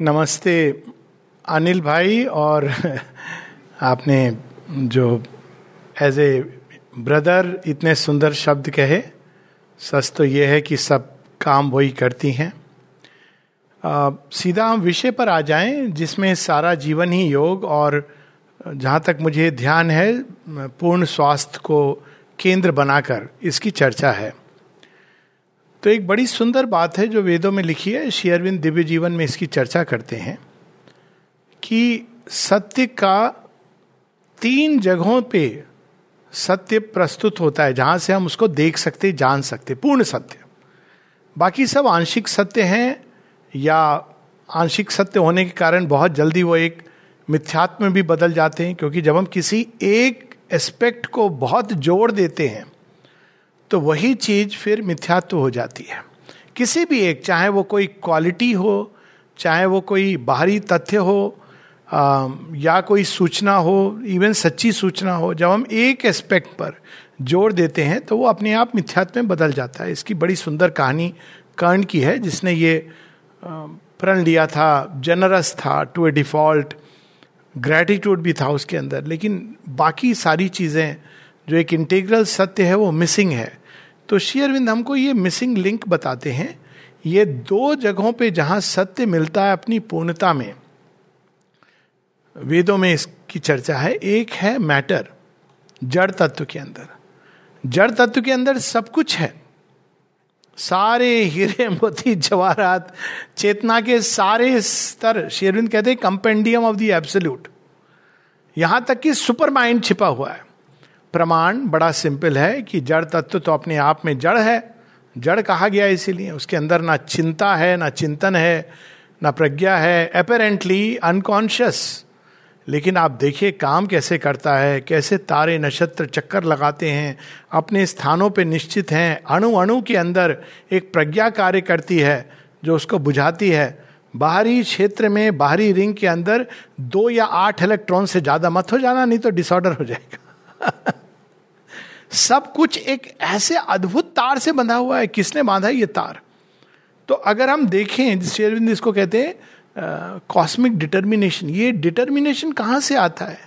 नमस्ते अनिल भाई और आपने जो एज ए ब्रदर इतने सुंदर शब्द कहे, सच तो ये है कि सब काम वही करती हैं। सीधा हम विषय पर आ जाएँ, जिसमें सारा जीवन ही योग और जहाँ तक मुझे ध्यान है, पूर्ण स्वास्थ्य को केंद्र बनाकर इसकी चर्चा है। तो एक बड़ी सुंदर बात है जो वेदों में लिखी है शेयरविंद दिव्य जीवन में इसकी चर्चा करते हैं, कि सत्य का तीन जगहों पे सत्य प्रस्तुत होता है, जहाँ से हम उसको देख सकते, जान सकते, पूर्ण सत्य। बाकी सब आंशिक सत्य हैं, या आंशिक सत्य होने के कारण बहुत जल्दी वो एक मिथ्यात्म भी बदल जाते हैं, क्योंकि जब हम किसी एक एस्पेक्ट को बहुत जोड़ देते हैं तो वही चीज़ फिर मिथ्यात्व हो जाती है। किसी भी एक चाहे वो कोई क्वालिटी हो चाहे वो कोई बाहरी तथ्य हो आ, या कोई सूचना हो इवन सच्ची सूचना हो जब हम एक एस्पेक्ट पर जोड़ देते हैं तो वो अपने आप मिथ्यात्व में बदल जाता है। इसकी बड़ी सुंदर कहानी कर्ण की है जिसने ये प्रण लिया था जनरस था टू ए डिफ़ॉल्ट ग्रेटिट्यूड भी था उसके अंदर। लेकिन बाकी सारी चीज़ें जो एक इंटीग्रल सत्य है वो मिसिंग है। तो शेयरविंद हमको ये मिसिंग लिंक बताते हैं। ये दो जगहों पे जहाँ सत्य मिलता है अपनी पूर्णता में। वेदों में इसकी चर्चा है। एक है मैटर जड़ तत्व के अंदर। जड़ तत्व के अंदर सब कुछ है। सारे हीरे, मोती, जवाहरात, चेतना के सारे स्तर शेरविंद कहते हैं कंपेंडियम ऑफ़ द एब्सोल्यूट यहाँ तक कि सुपर माइंड छिपा हुआ है। प्रमाण बड़ा सिंपल है कि जड़ तत्व तो अपने आप में जड़ है। जड़ कहा गया इसीलिए। उसके अंदर ना चिंता है, ना चिंतन है, ना प्रज्ञा है। अपेरेंटली अनकॉन्शियस लेकिन आप देखिए काम कैसे करता है, कैसे तारे नक्षत्र चक्कर लगाते हैं, अपने स्थानों पे निश्चित हैं। अणु अणु के अंदर एक प्रज्ञा कार्य करती है, जो उसको बुझाती है। बाहरी क्षेत्र में, बाहरी रिंग के अंदर दो या आठ इलेक्ट्रॉन से ज़्यादा मत हो जाना, नहीं तो डिसऑर्डर हो जाएगा। सब कुछ एक ऐसे अद्भुत तार से बंधा हुआ है, किसने बांधा है ये तार? तो अगर हम देखें शेरविंद इसको कहते हैं कॉस्मिक डिटर्मिनेशन ये डिटर्मिनेशन कहाँ से आता है?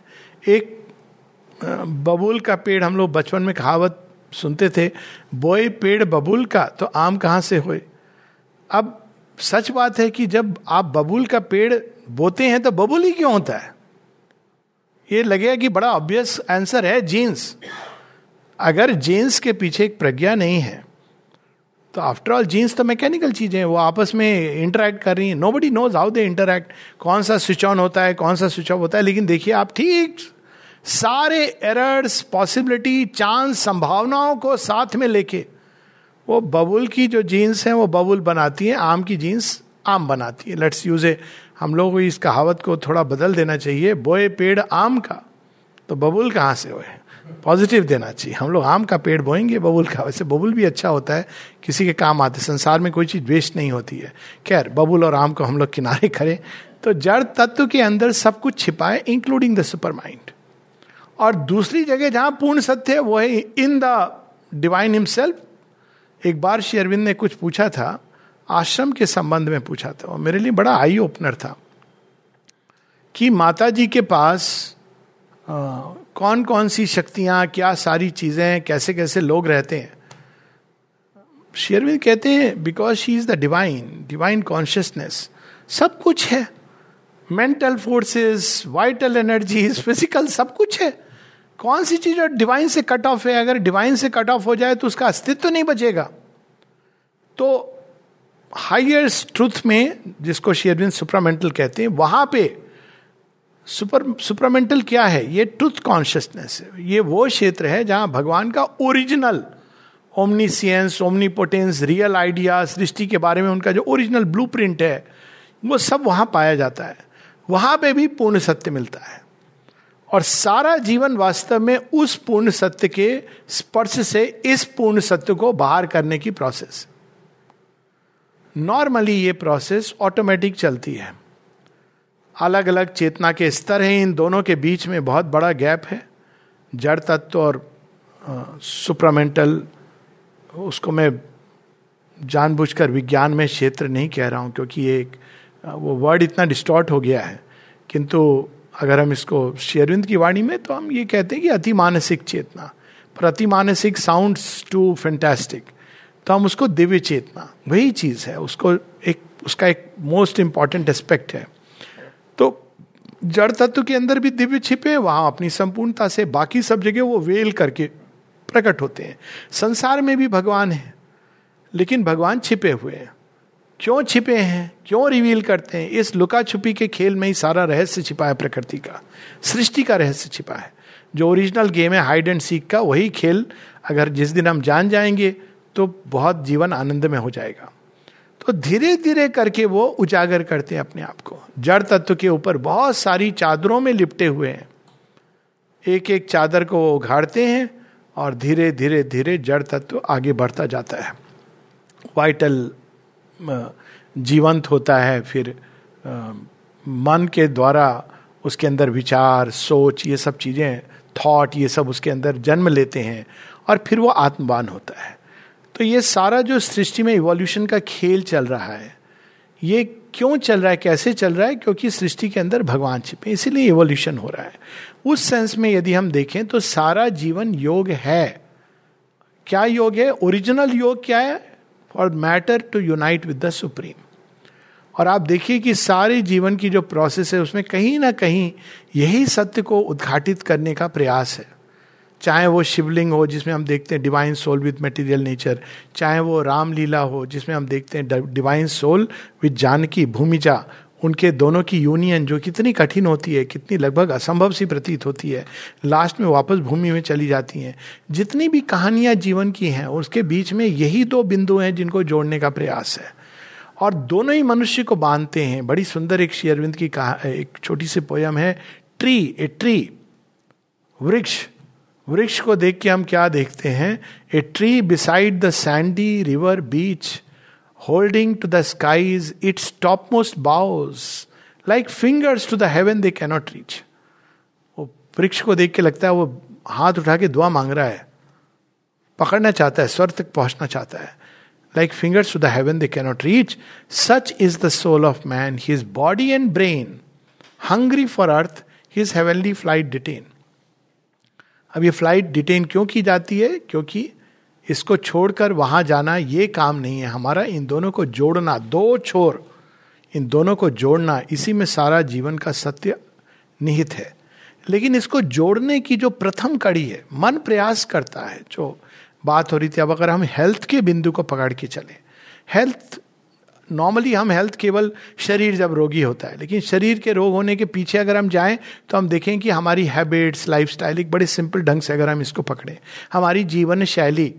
एक बबूल का पेड़, हम लोग बचपन में कहावत सुनते थे, बोए पेड़ बबूल का तो आम कहाँ से होए? अब सच बात है कि जब आप बबूल का पेड़ बोते हैं तो बबूल ही क्यों होता है? ये लगेगा कि बड़ा ऑब्वियस आंसर है जीन्स अगर जीन्स के पीछे एक प्रज्ञा नहीं है तो आफ्टर ऑल जीन्स तो मैकेनिकल चीज़ें हैं, वो आपस में इंटरेक्ट कर रही हैं। Nobody knows how they interact कौन सा स्विच ऑन होता है, कौन सा स्विच ऑफ़ होता है, लेकिन देखिए आप ठीक सारे एरर्स पॉसिबिलिटी चांस संभावनाओं को साथ में लेके, वो बबुल की जो जीन्स हैं, वो बबुल बनाती हैं, आम की जीन्स आम बनाती है। लेट्स यूज़ ए हम लोगों को इस कहावत को थोड़ा बदल देना चाहिए। बोए पेड़ आम का तो बबुल कहाँ से हुए? पॉजिटिव देना चाहिए। हम लोग आम का पेड़ बोएँगे, बबुल का। वैसे बबुल भी अच्छा होता है, किसी के काम आते संसार में कोई चीज़ वेस्ट नहीं होती है। खैर, बबुल और आम को हम लोग किनारे करें। तो जड़ तत्व के अंदर सब कुछ छिपा है इंक्लूडिंग द सुपर माइंड और दूसरी जगह जहाँ पूर्ण सत्य है वो है इन द डिवाइन हिमसेल्फ एक बार श्री अरविंद ने कुछ पूछा था, आश्रम के संबंध में पूछा था, और मेरे लिए बड़ा आई ओपनर था कि माता जी के पास कौन कौन सी शक्तियाँ, क्या सारी चीज़ें कैसे कैसे लोग रहते हैं? शेरविंद कहते हैं because she is the divine divine consciousness सब कुछ है। Mental forces vital energies physical सब कुछ है। कौन सी चीज़ डिवाइन से कट ऑफ़ है? अगर डिवाइन से कट ऑफ़ हो जाए तो उसका अस्तित्व नहीं बचेगा। तो हाइयर ट्रुथ में, जिसको शेरविंद सुप्रामेंटल कहते हैं, वहाँ पे सुपर, सुपरमेंटल क्या है? ये ट्रुथ कॉन्शियसनेस ये वो क्षेत्र है जहाँ भगवान का original omniscience omnipotence real idea सृष्टि के बारे में उनका जो ओरिजिनल ब्लू है, वो सब वहाँ पाया जाता है। वहाँ पे भी पूर्ण सत्य मिलता है। और सारा जीवन वास्तव में उस पूर्ण सत्य के स्पर्श से इस पूर्ण सत्य को बाहर करने की प्रोसेस नॉर्मली ये प्रोसेस ऑटोमेटिक चलती है। अलग अलग चेतना के स्तर हैं, इन दोनों के बीच में बहुत बड़ा गैप है। जड़ तत्व और सुप्रमेंटल उसको मैं जानबूझकर विज्ञान में क्षेत्र नहीं कह रहा हूँ, क्योंकि ये एक वो वर्ड इतना डिस्टॉर्ट हो गया है। किंतु अगर हम इसको शेरविंद की वाणी में तो हम ये कहते हैं कि अति मानसिक चेतना, पर अति मानसिक साउंड्स टू फैंटेस्टिक तो हम उसको दिव्य चेतना, वही चीज़ है, उसको एक, उसका एक मोस्ट इंपॉर्टेंट एस्पेक्ट है। तो जड़ तत्व के अंदर भी दिव्य छिपे वहाँ अपनी संपूर्णता से बाकी सब जगह वो वेल करके प्रकट होते हैं। संसार में भी भगवान है, लेकिन भगवान छिपे हुए हैं। क्यों छिपे हैं? क्यों रिवील करते हैं? इस लुका छुपी के खेल में ही सारा रहस्य छिपा है प्रकृति का, सृष्टि का रहस्य छिपा है। जो ओरिजिनल गेम है हाइड एंड सीक का, वही खेल अगर जिस दिन हम जान जाएँगे तो बहुत जीवन आनंद में हो जाएगा। तो धीरे धीरे करके वो उजागर करते हैं अपने आप को। जड़ तत्व के ऊपर बहुत सारी चादरों में लिपटे हुए हैं। एक एक चादर को वो उघाड़ते हैं और धीरे धीरे धीरे जड़ तत्व आगे बढ़ता जाता है। वाइटल जीवंत होता है, फिर मन के द्वारा उसके अंदर विचार, सोच, ये सब चीज़ें थॉट ये सब उसके अंदर जन्म लेते हैं और फिर वो आत्मवान होता है। तो ये सारा जो सृष्टि में इवोल्यूशन का खेल चल रहा है, ये क्यों चल रहा है, कैसे चल रहा है? क्योंकि सृष्टि के अंदर भगवान छिपे इसीलिए इवोल्यूशन हो रहा है। उस सेंस में यदि हम देखें तो सारा जीवन योग है। क्या योग है? ओरिजिनल योग क्या है? For matter to unite with the supreme और आप देखिए कि सारे जीवन की जो प्रोसेस है, उसमें कहीं ना कहीं यही सत्य को उद्घाटित करने का प्रयास है। चाहे वो शिवलिंग हो, जिसमें हम देखते हैं divine soul with material nature चाहे वो रामलीला हो, जिसमें हम देखते हैं divine soul with Janaki, Bhumija, उनके दोनों की यूनियन जो कितनी कठिन होती है, कितनी लगभग असंभव सी प्रतीत होती है लास्ट में वापस भूमि में चली जाती हैं। जितनी भी कहानियाँ जीवन की हैं, उसके बीच में यही दो बिंदु हैं जिनको जोड़ने का प्रयास है। और दोनों ही मनुष्य को बांधते हैं। बड़ी सुंदर एक शेयरविंद की कहा, एक छोटी सी पोयम है ट्री ए ट्री वृक्ष वृक्ष को देख के हम क्या देखते हैं? A tree beside the sandy river beach holding to the skies its topmost boughs like fingers to the heaven they cannot reach वो वृक्ष को देख के लगता है वो हाथ उठा के दुआ मांग रहा है। पकड़ना चाहता है स्वर तक पहुँचना चाहता है। Like fingers to the heaven they cannot reach such is the soul of man his body and brain hungry for earth his heavenly flight detain अब ये फ़्लाइट डिटेन क्यों की जाती है? क्योंकि इसको छोड़कर वहाँ जाना ये काम नहीं है। हमारा इन दोनों को जोड़ना, दो छोर, इन दोनों को जोड़ना, इसी में सारा जीवन का सत्य निहित है। लेकिन इसको जोड़ने की जो प्रथम कड़ी है, मन प्रयास करता है, जो बात हो रही थी, अब अगर हम हेल्थ के बिंदु को पकड़ के चले हेल्थ नॉर्मली हम हेल्थ केवल शरीर जब रोगी होता है, लेकिन शरीर के रोग होने के पीछे अगर हम जाएँ तो हम देखें कि हमारी हैबिट्स लाइफस्टाइल एक बड़े सिंपल ढंग से अगर हम इसको पकड़ें। हमारी जीवन शैली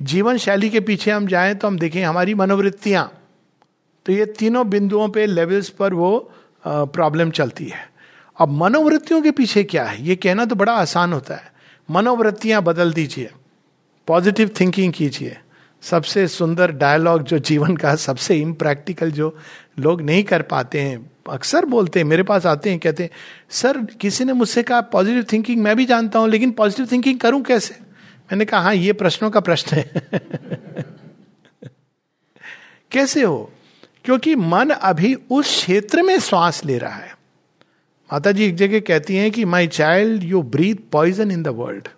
जीवन शैली के पीछे हम जाएँ तो हम देखें हमारी मनोवृत्तियाँ। तो ये तीनों बिंदुओं पे लेवल्स पर वो प्रॉब्लम चलती है। अब मनोवृत्तियों के पीछे क्या है? ये कहना तो बड़ा आसान होता है। मनोवृत्तियाँ बदल दीजिए। पॉजिटिव थिंकिंग कीजिए। सबसे सुंदर डायलॉग जो जीवन का सबसे इम्प्रैक्टिकल जो लोग नहीं कर पाते हैं, अक्सर बोलते हैं, मेरे पास आते हैं, कहते हैं, सर, किसी ने मुझसे कहा पॉजिटिव थिंकिंग मैं भी जानता हूँ, लेकिन पॉजिटिव थिंकिंग करूँ कैसे? मैंने कहा हाँ ये प्रश्नों का प्रश्न है। कैसे हो? क्योंकि मन अभी उस क्षेत्र में श्वास ले रहा है। माता जी एक जगह कहती हैं कि my child you breathe poison in the world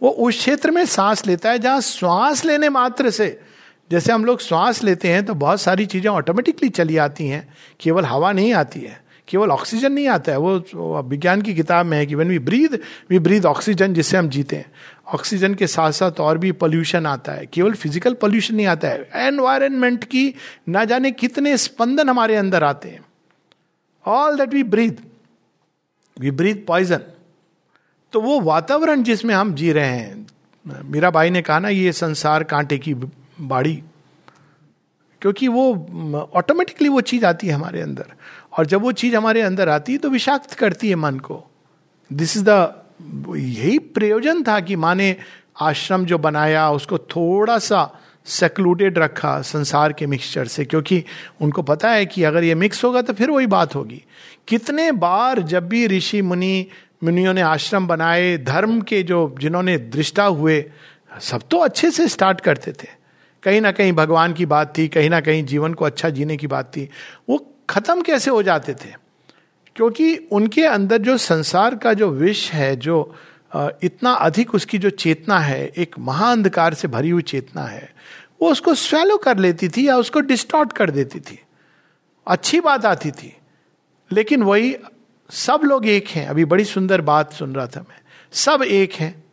वो उस क्षेत्र में सांस लेता है जहाँ श्वास लेने मात्र से, जैसे हम लोग श्वास लेते हैं तो बहुत सारी चीज़ें ऑटोमेटिकली चली आती हैं। केवल हवा नहीं आती है, केवल ऑक्सीजन नहीं आता है। वो विज्ञान की किताब में है कि when we breathe we breathe oxygen जिससे हम जीते हैं। ऑक्सीजन के साथ साथ और भी पोल्यूशन आता है। केवल फ़िज़िकल पोल्यूशन नहीं आता है। एनवायरमेंट की ना जाने कितने स्पंदन हमारे अंदर आते हैं। All that we breathe we breathe poison तो वो वातावरण जिसमें हम जी रहे हैं मीरा भाई ने कहा ना, ये संसार कांटे की बाड़ी। क्योंकि वो ऑटोमेटिकली वो चीज़ आती है हमारे अंदर। और जब वो चीज़ हमारे अंदर आती है तो विषाक्त करती है मन को। दिस इज़ द यही प्रयोजन था कि माँ ने आश्रम जो बनाया, उसको थोड़ा सा सेक्लूटेड रखा संसार के मिक्सचर से। क्योंकि उनको पता है कि अगर ये मिक्स होगा तो फिर वही बात होगी। कितने बार जब भी ऋषि मुनि मुनियों ने आश्रम बनाए, धर्म के जो जिन्होंने दृष्टा हुए, सब तो अच्छे से स्टार्ट करते थे। कहीं ना कहीं भगवान की बात थी, कहीं ना कहीं जीवन को अच्छा जीने की बात थी। वो खत्म कैसे हो जाते थे? क्योंकि उनके अंदर जो संसार का जो विष है, जो इतना अधिक उसकी जो चेतना है, एक महाअंधकार से भरी हुई चेतना है, वो उसको स्वेलो कर लेती थी या उसको डिस्टॉर्ट कर देती थी। अच्छी बात आती थी, लेकिन वही सब लोग एक हैं। अभी बड़ी सुंदर बात सुन रहा था मैं। सब एक हैं।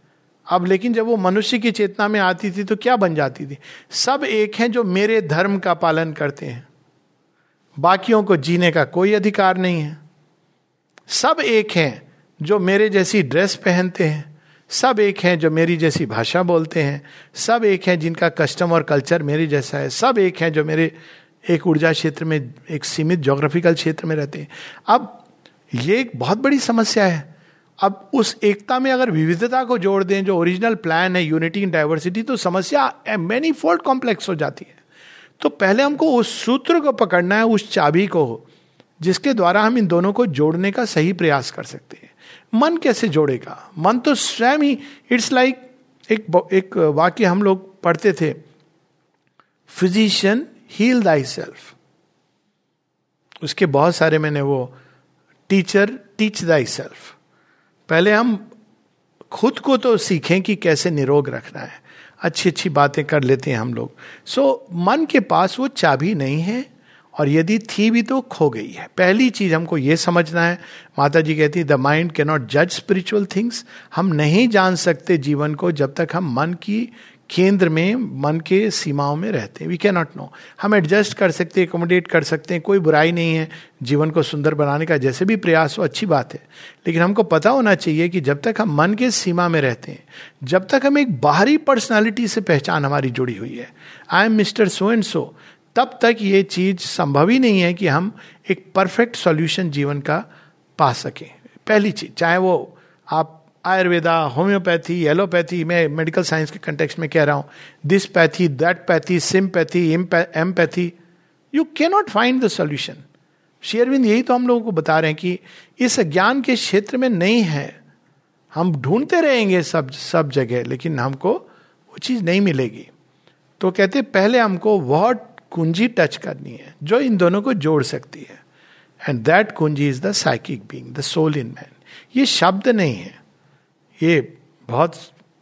अब लेकिन जब वो मनुष्य की चेतना में आती थी तो क्या बन जाती थी? सब एक हैं जो मेरे धर्म का पालन करते हैं। बाकियों को जीने का कोई अधिकार नहीं है। सब एक हैं जो मेरे जैसी ड्रेस पहनते हैं। सब एक हैं जो मेरी जैसी भाषा बोलते हैं। सब एक हैं जिनका कस्टम और कल्चर मेरे जैसा है। सब एक हैं जो मेरे एक ऊर्जा क्षेत्र में, एक सीमित जोग्राफिकल क्षेत्र में रहते हैं। अब ये एक बहुत बड़ी समस्या है। अब उस एकता में अगर विविधता को जोड़ दें, जो ओरिजिनल प्लान है, यूनिटी इन डाइवर्सिटी तो समस्या मैनी फोल्ड कॉम्प्लेक्स हो जाती है। तो पहले हमको उस सूत्र को पकड़ना है, उस चाबी को, जिसके द्वारा हम इन दोनों को जोड़ने का सही प्रयास कर सकते हैं। मन कैसे जोड़ेगा? मन तो स्वयं ही, इट्स लाइक एक एक वाक्य हम लोग पढ़ते थे फिजिशियन हील दाई सेल्फ उसके बहुत सारे मैंने वो टीचर टीच दाई सेल्फ पहले हम खुद को तो सीखें कि कैसे निरोग रखना है। अच्छी अच्छी बातें कर लेते हैं हम लोग। सो so, मन के पास वो चाबी नहीं है और यदि थी भी तो खो गई है। पहली चीज़ हमको ये समझना है माता जी कहती द माइंड के नॉट जज स्पिरिचुअल थिंग्स हम नहीं जान सकते जीवन को जब तक हम मन की केंद्र में, मन के सीमाओं में रहते हैं। वी कैन नॉट नो हम एडजस्ट कर सकते हैं एकोमोडेट कर सकते हैं, कोई बुराई नहीं है जीवन को सुंदर बनाने का, जैसे भी प्रयास हो, अच्छी बात है। लेकिन हमको पता होना चाहिए कि जब तक हम मन के सीमा में रहते हैं, जब तक हम एक बाहरी पर्सनालिटी से पहचान हमारी जुड़ी हुई है। I am mister so and so तब तक ये चीज़ संभव ही नहीं है कि हम एक परफेक्ट सॉल्यूशन जीवन का पा सकें। पहली चीज़, चाहे वो आप आयुर्वेदा, होम्योपैथी, एलोपैथी, मैं मेडिकल साइंस के कंटेक्स में कह रहा हूँ। This pathy that pathy sympathy empathy you can not find the solution शेयरविंद यही तो हम लोगों को बता रहे हैं कि इस ज्ञान के क्षेत्र में नहीं है। हम ढूंढते रहेंगे सब सब जगह, लेकिन हमको वो चीज़ नहीं मिलेगी। तो कहते पहले हमको वह कुंजी टच करनी है, जो इन दोनों को जोड़ सकती है। एंड दैट कुंजी is the psychic being the soul in man ये शब्द नहीं है। ये बहुत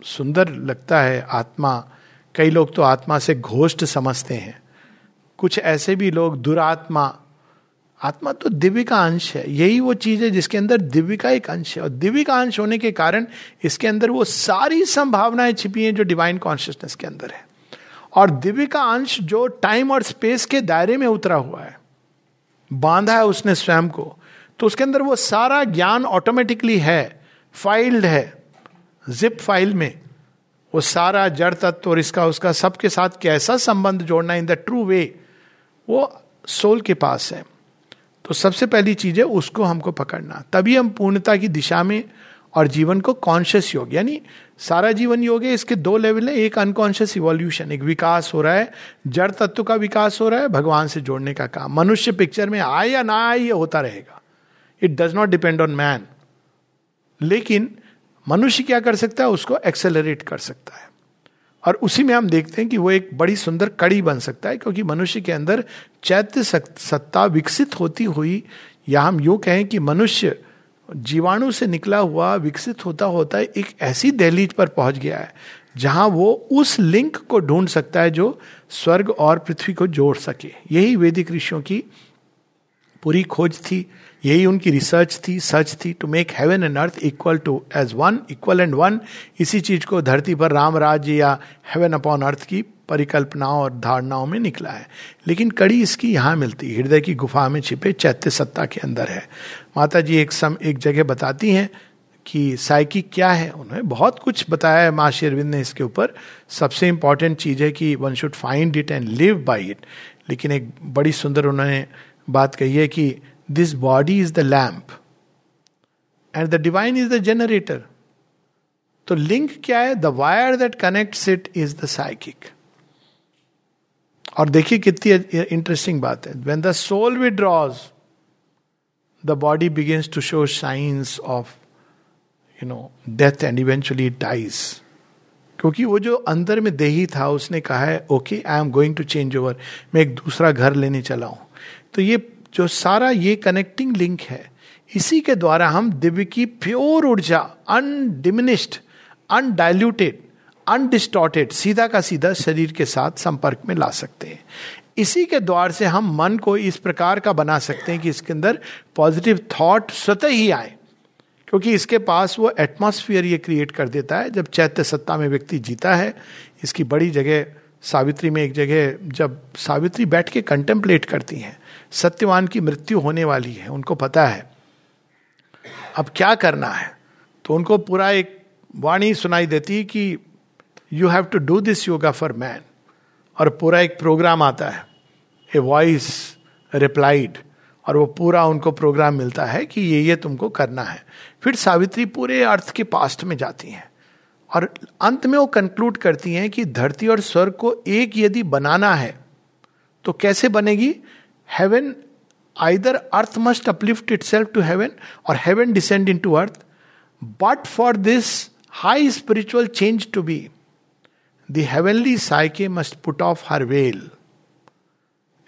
सुंदर लगता है आत्मा। कई लोग तो आत्मा से घोष्ट समझते हैं। कुछ ऐसे भी लोग दुरात्मा। आत्मा तो दिव्य का अंश है। यही वो चीज़ है जिसके अंदर दिव्य का एक अंश है। और दिव्य का अंश होने के कारण इसके अंदर वो सारी संभावनाएँ छिपी हैं जो डिवाइन कॉन्शियसनेस के अंदर है। और दिव्य का अंश जो टाइम और स्पेस के दायरे में उतरा हुआ है, बांधा है उसने स्वयं को तो उसके अंदर वो सारा ज्ञान ऑटोमेटिकली है फाइल्ड है। जिप फ़ाइल में वो सारा जड़ तत्व और इसका उसका सबके साथ कैसा संबंध जोड़ना इन द ट्रू वे वो सोल के पास है। तो सबसे पहली चीज़ है उसको हमको पकड़ना। तभी हम पूर्णता की दिशा में और जीवन को कॉन्शियस योग यानी सारा जीवन योग है, इसके दो लेवल है, एक अनकॉन्शियस इवोल्यूशन एक विकास हो रहा है, जड़ तत्व का विकास हो रहा है, भगवान से जोड़ने का काम। मनुष्य पिक्चर में आए या ना आए ये होता रहेगा। It does not depend on man लेकिन मनुष्य क्या कर सकता है? उसको एक्सेलरेट कर सकता है। और उसी में हम देखते हैं कि वो एक बड़ी सुंदर कड़ी बन सकता है, क्योंकि मनुष्य के अंदर चैत्य सत्ता विकसित होती हुई, या हम यूँ कहें कि मनुष्य जीवाणु से निकला हुआ, विकसित होता होता है एक ऐसी दहलीज पर पहुँच गया है, जहाँ वो उस लिंक को ढूंढ सकता है जो स्वर्ग और पृथ्वी को जोड़ सके। यही वैदिक ऋषियों की पूरी खोज थी। यही उनकी रिसर्च थी सच थी to make heaven and earth equal to as one equal and one इसी चीज़ को धरती पर राम राज्य या हेवन अपॉन अर्थ की परिकल्पनाओं और धारणाओं में निकला है। लेकिन कड़ी इसकी यहाँ मिलती हृदय की गुफा में छिपे चैत्य सत्ता के अंदर है। माता जी एक सम, एक जगह बताती हैं कि साइकिक क्या है? उन्होंने बहुत कुछ बताया है माँ शेरविंद ने इसके ऊपर। सबसे इंपॉर्टेंट चीज़ है कि one should find it and live by it लेकिन एक बड़ी सुंदर उन्होंने बात कही है कि this body is the lamp and the divine is the generator तो लिंक क्या है? The wire that connect it is the psychic और देखिए कितनी इंटरेस्टिंग बात है। When the soul withdraws the body begins to show signs of you know death and eventually dies क्योंकि वो जो अंदर में देही था, उसने कहा है okay I am going to change over मैं एक दूसरा घर लेने चला हूँ. तो ये जो सारा ये कनेक्टिंग लिंक है, इसी के द्वारा हम दिव्य की प्योर ऊर्जा अनडिमिनिस्ड अनडाइल्यूटेड अनडिस्टॉर्टेड सीधा का सीधा शरीर के साथ संपर्क में ला सकते हैं। इसी के द्वार से हम मन को इस प्रकार का बना सकते हैं कि इसके अंदर पॉजिटिव थॉट स्वतः ही आए। क्योंकि इसके पास वो एटमॉस्फियर ये क्रिएट कर देता है, जब चैत्य सत्ता में व्यक्ति जीता है, इसकी बड़ी जगह सावित्री में एक जगह जब सावित्री बैठ के कंटेम्पलेट करती हैं सत्यवान की मृत्यु होने वाली है, उनको पता है। अब क्या करना है? तो उनको पूरा एक वाणी सुनाई देती कि you have to do this yoga for man और पूरा एक प्रोग्राम आता है। ए वॉइस रिप्लाइड और वो पूरा उनको प्रोग्राम मिलता है कि ये ये तुमको करना है। फिर सावित्री पूरे अर्थ के पास्ट में जाती हैं। और अंत में वो कंक्लूड करती हैं कि धरती और स्वर्ग को एक यदि बनाना है तो कैसे बनेगी? Heaven either earth must uplift itself to heaven और heaven descend into earth but for this high spiritual change to be heavenly psyche must put off her veil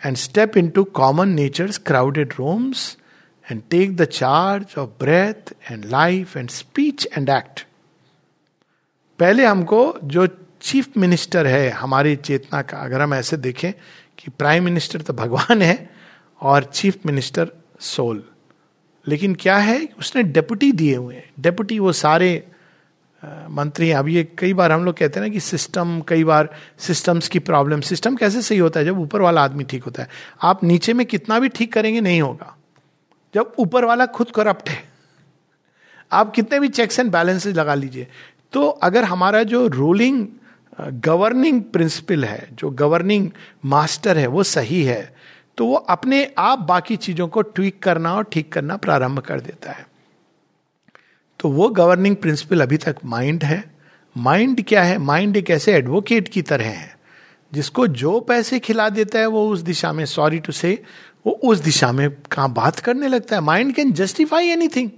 and step into common nature crowded rooms and take the charge of breath and life and speech and act पहले हमको जो chief minister है, हमारी चेतना का, अगर हम ऐसे देखें कि प्राइम मिनिस्टर तो भगवान है और चीफ मिनिस्टर सोल। लेकिन क्या है, उसने डेपुटी दिए हुए हैं। डेपुटी वो सारे मंत्री हैं। अब ये कई बार हम लोग कहते हैं ना कि सिस्टम, कई बार सिस्टम्स की प्रॉब्लम। सिस्टम कैसे सही होता है? जब ऊपर वाला आदमी ठीक होता है। आप नीचे में कितना भी ठीक करेंगे, नहीं होगा। जब ऊपर वाला खुद करप्ट है। आप कितने भी चेक्स एंड बैलेंसेज लगा लीजिए। तो अगर हमारा जो रूलिंग गवर्निंग प्रिंसिपल है, जो गवर्निंग मास्टर है, वो सही है। तो वो अपने आप बाकी चीज़ों को ट्वीक करना और ठीक करना प्रारंभ कर देता है। तो वो गवर्निंग प्रिंसिपल अभी तक माइंड है। माइंड क्या है? माइंड एक ऐसे एडवोकेट की तरह है, जिसको जो पैसे खिला देता है, वो उस दिशा में सॉरी टू से वो उस दिशा में कहा बात करने लगता है। माइंड कैन जस्टिफाई एनीथिंग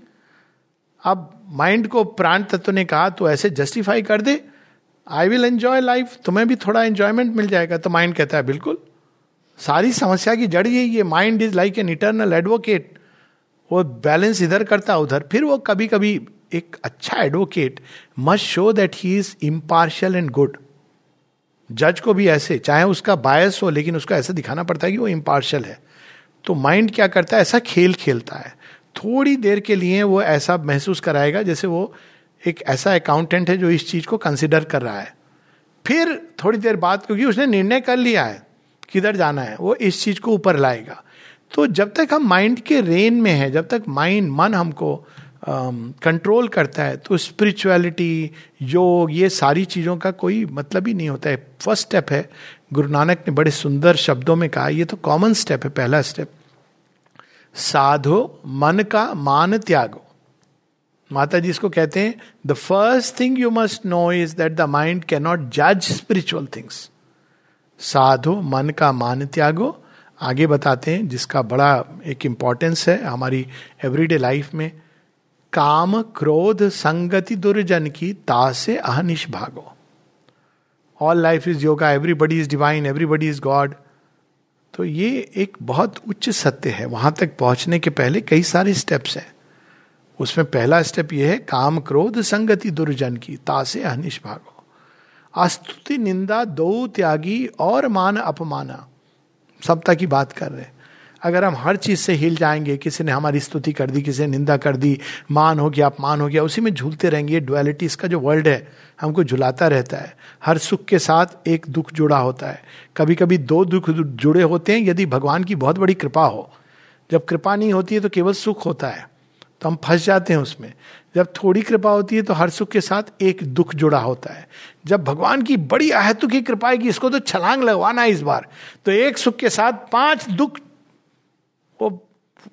अब माइंड को प्राण तत्व ने कहा तो ऐसे जस्टिफाई कर दे। आई विल एंजॉय लाइफ तुम्हें भी थोड़ा एंजॉयमेंट मिल जाएगा। तो माइंड कहता है, बिल्कुल। सारी समस्या की जड़ यही है। Mind is like an eternal advocate वो बैलेंस इधर करता उधर। फिर वो कभी कभी एक अच्छा advocate must show that he is impartial and good जज को भी ऐसे, चाहे उसका बायस हो, लेकिन उसको ऐसा दिखाना पड़ता है कि वो इम्पार्शियल है। तो माइंड क्या करता है? ऐसा खेल खेलता है। थोड़ी देर के लिए वो ऐसा महसूस कराएगा जैसे वो एक ऐसा अकाउंटेंट है जो इस चीज़ को कंसिडर कर रहा है। फिर थोड़ी देर बाद, क्योंकि उसने निर्णय कर लिया है किधर जाना है वो इस चीज़ को ऊपर लाएगा। तो जब तक हम माइंड के रेन में है जब तक माइंड मन हमको कंट्रोल um, करता है तो स्पिरिचुअलिटी योग ये सारी चीज़ों का कोई मतलब ही नहीं होता है। फ़र्स्ट स्टेप है गुरु नानक ने बड़े सुंदर शब्दों में कहा ये तो कॉमन स्टेप है पहला स्टेप साधो मन का मान त्यागो। माता जी इसको कहते हैं the first thing you must know is that the mind can not जज स्पिरिचुअल थिंग्स साधो, मन का मान त्यागो, आगे बताते हैं जिसका बड़ा एक इंपॉर्टेंस है हमारी एवरीडे लाइफ में। काम, क्रोध, संगति, दुर्जन की तासे अहनिश भागो। All life is yoga everybody is divine everybody is God तो ये एक बहुत उच्च सत्य है। वहाँ तक पहुँचने के पहले कई सारे स्टेप्स हैं। उसमें पहला स्टेप ये है, काम, क्रोध, संगति, दुर्जन की तासे अहनिश भागो। अस्तुति, निंदा, दो त्यागी और मान अपमाना। सबता की बात कर रहे अगर हम हर चीज़ से हिल जाएँगे, किसी ने हमारी स्तुति कर दी, किसी ने निंदा कर दी, मान हो गया, अपमान हो गया, उसी में झूलते रहेंगे डुअलिटी इसका जो वर्ल्ड है, हमको झुलाता रहता है। हर सुख के साथ एक दुख जुड़ा होता है। कभी कभी दो दुख जुड़े होते हैं, यदि भगवान की बहुत बड़ी कृपा हो। जब कृपा नहीं होती है तो केवल सुख होता है। तो हम फंस जाते हैं उसमें। जब थोड़ी कृपा होती है तो हर सुख के साथ एक दुख जुड़ा होता है। जब भगवान की बड़ी आहतु की कृपा है कि इसको तो छलांग लगवाना है इस बार। तो एक सुख के साथ पाँच दुख, वो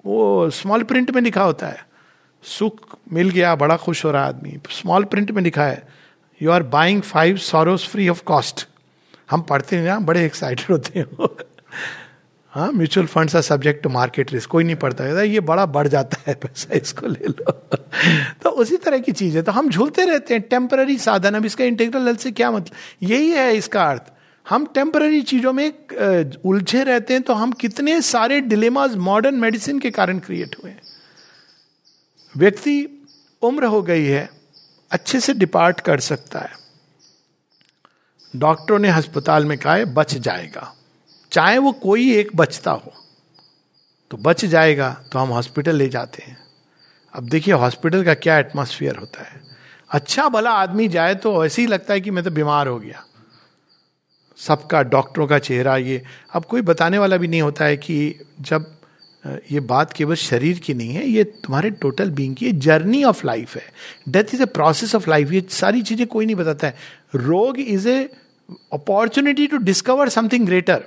वो स्मॉल प्रिंट में लिखा होता है। सुख मिल गया, बड़ा खुश हो रहा आदमी। स्मॉल प्रिंट में लिखा है you are buying five sorrows free of cost हम पढ़ते हैं ना बड़े एक्साइटेड होते हैं हाँ mutual funds are subject to market risk कोई नहीं पढ़ता है। ये बड़ा बढ़ जाता है पैसा, इसको ले लो। तो उसी तरह की चीज़ है। तो हम झूलते रहते हैं। टेम्पररी साधन। अब इसका इंटीग्रल हेल्थ से क्या मतलब? यही है इसका अर्थ। हम टेम्पररी चीज़ों में उलझे रहते हैं। तो हम कितने सारे डिलेमाज मॉडर्न मेडिसिन के कारण क्रिएट हुए हैं। व्यक्ति उम्र हो गई है। अच्छे से डिपार्ट कर सकता है। डॉक्टरों ने अस्पताल में कहा है, बच जाएगा। चाहे वो कोई एक बचता हो तो बच जाएगा तो हम हॉस्पिटल ले जाते हैं। अब देखिए हॉस्पिटल का क्या एटमोसफियर होता है। अच्छा भला आदमी जाए तो ऐसे ही लगता है कि मैं तो बीमार हो गया। सबका डॉक्टरों का चेहरा ये। अब कोई बताने वाला भी नहीं होता है कि जब ये बात केवल शरीर की नहीं है, ये तुम्हारे टोटल बींग की जर्नी ऑफ़ लाइफ है। Death is a process of life ये सारी चीज़ें कोई नहीं बताता है। Rog is a opportunity to discover something greater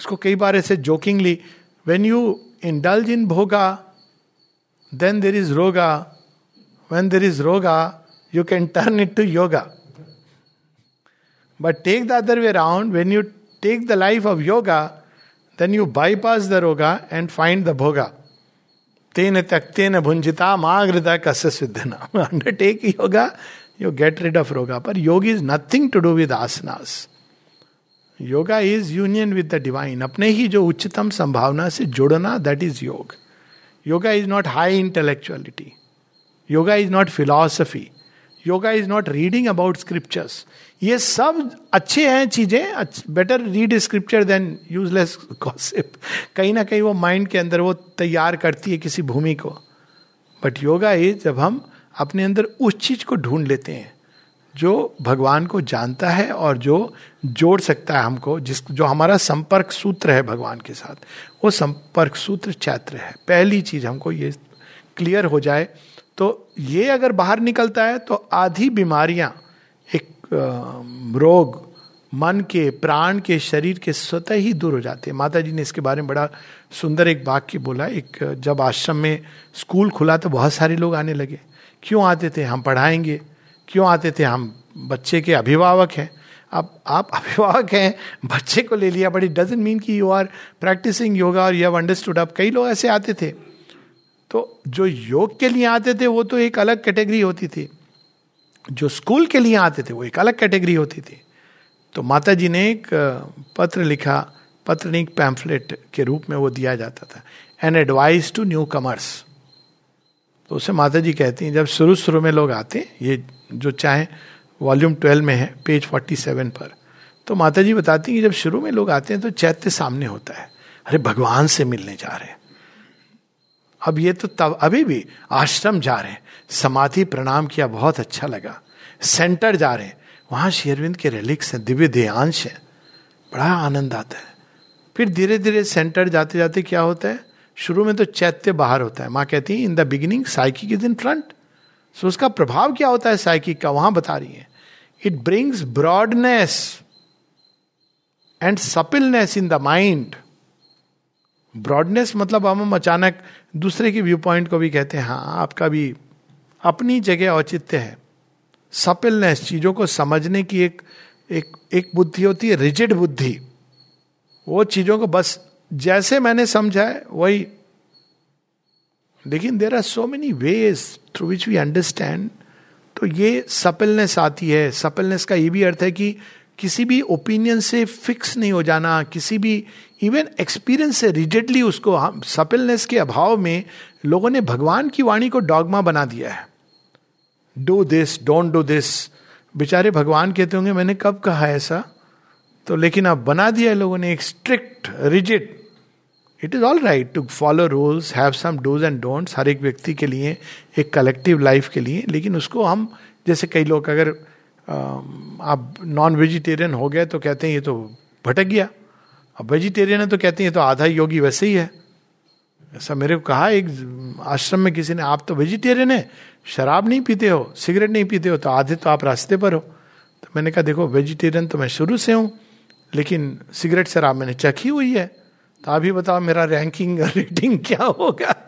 इसको कई बार ऐसे jokingly when you indulge in bhoga then there is roga when there is roga you can turn it to yoga but take the other way around when you take the life of yoga then you bypass the roga and find the bhoga तेन त्यक्तेन भुंजिता माग्रता कस्य सिद्धना undertake yoga you get rid of roga पर yog is nothing to do with asanas yoga is union with the divine अपने ही जो उच्चतम संभावना से जुड़ना that is yog yoga is not high intellectuality yoga is not philosophy yoga is not reading about scriptures ये सब अच्छे हैं चीज़ें better read scripture than useless gossip कहीं ना कहीं वो माइंड के अंदर वो तैयार करती है किसी भूमि को बट योगा इज़ जब हम अपने अंदर उस चीज़ को ढूंढ लेते हैं जो भगवान को जानता है और जो जोड़ सकता है हमको, जिस, जो हमारा संपर्क सूत्र है भगवान के साथ, वो संपर्क सूत्र चैत्र है। पहली चीज़ हमको ये क्लियर हो जाए तो ये अगर बाहर निकलता है तो आधी बीमारियाँ, एक रोग, मन के, प्राण के, शरीर के स्वतः ही दूर हो जाते हैं। माता जी ने इसके बारे में बड़ा सुंदर एक वाक्य बोला, एक, जब आश्रम में स्कूल खुला तो बहुत सारे लोग आने लगे। क्यों आते थे? हम पढ़ाएँगे। क्यों आते थे? हम बच्चे के अभिभावक हैं। अब आप अभिभावक हैं, बच्चे को ले लिया बट इट डजेंट मीन कि यू आर प्रैक्टिसिंग योगा और यू हैव अंडरस्टूड अब कई लोग ऐसे आते थे। तो जो योग के लिए आते थे, वो तो एक अलग कैटेगरी होती थी। जो स्कूल के लिए आते थे, वो एक अलग कैटेगरी होती थी। तो माता जी ने एक पत्र लिखा पत्र नहीं पैम्फलेट के रूप में वो दिया जाता था। An advice to newcomers तो उसे माता जी कहती हैं, जब शुरू शुरू में लोग आते ये जो चाहे वॉल्यूम ट्वेल्व में है पेज फोर्टी सेवन पर। तो माता जी बताती हैं कि जब शुरू में लोग आते हैं तो चैत्य सामने होता है। अरे, भगवान से मिलने जा रहे अब ये तो तब, अभी भी आश्रम जा रहे हैं। समाधि प्रणाम किया, बहुत अच्छा लगा। सेंटर जा रहे हैं। वहाँ शेरविंद के रेलिक्स हैं, दिव्य देयांश है। बड़ा आनंद आता है। फिर धीरे धीरे सेंटर जाते जाते क्या होता है? शुरू में तो चैत्य बाहर होता है। माँ कहती है in the beginning psychic is in front so उसका प्रभाव क्या होता है साइकिक का? वहाँ बता रही है। It brings broadness and suppleness in the mind broadness मतलब हम अचानक दूसरे के व्यू पॉइंट को भी कहते हैं हाँ आपका भी अपनी जगह औचित्य है। सपिलनेस चीज़ों को समझने की एक एक एक बुद्धि होती है रिजिड बुद्धि। वो चीज़ों को बस जैसे मैंने समझा है, वही लेकिन there are so many ways through which we understand तो ये सपिलनेस आती है। सपलनेस का ये भी अर्थ है कि किसी भी ओपिनियन से फिक्स नहीं हो जाना, किसी भी इवन एक्सपीरियंस से रिजिडली उसको हम सपिलनेस के अभाव में लोगों ने भगवान की वाणी को डॉगमा बना दिया है। Do this don't do this बेचारे भगवान कहते होंगे, मैंने कब कहा ऐसा? तो लेकिन अब बना दिया लोगों ने, एक strict rigid it is all right to follow rules have some dos and don'ts हर एक व्यक्ति के लिए, एक कलेक्टिव लाइफ के लिए, लेकिन उसको हम, जैसे कई लोग अगर आप नॉन वेजिटेरियन हो गए तो कहते हैं, ये तो भटक गया। अब वेजिटेरियन है तो कहते हैं, ये तो आधा योगी वैसे ही है। ऐसा मेरे को कहा एक आश्रम में किसी ने, आप तो वेजिटेरियन है, शराब नहीं पीते हो सिगरेट नहीं पीते हो तो आधे तो आप रास्ते पर हो। तो मैंने कहा, देखो वेजिटेरियन तो मैं शुरू से हूँ, लेकिन सिगरेट शराब मैंने चखी हुई है। तो अभी बताओ मेरा रैंकिंग रेटिंग क्या होगा?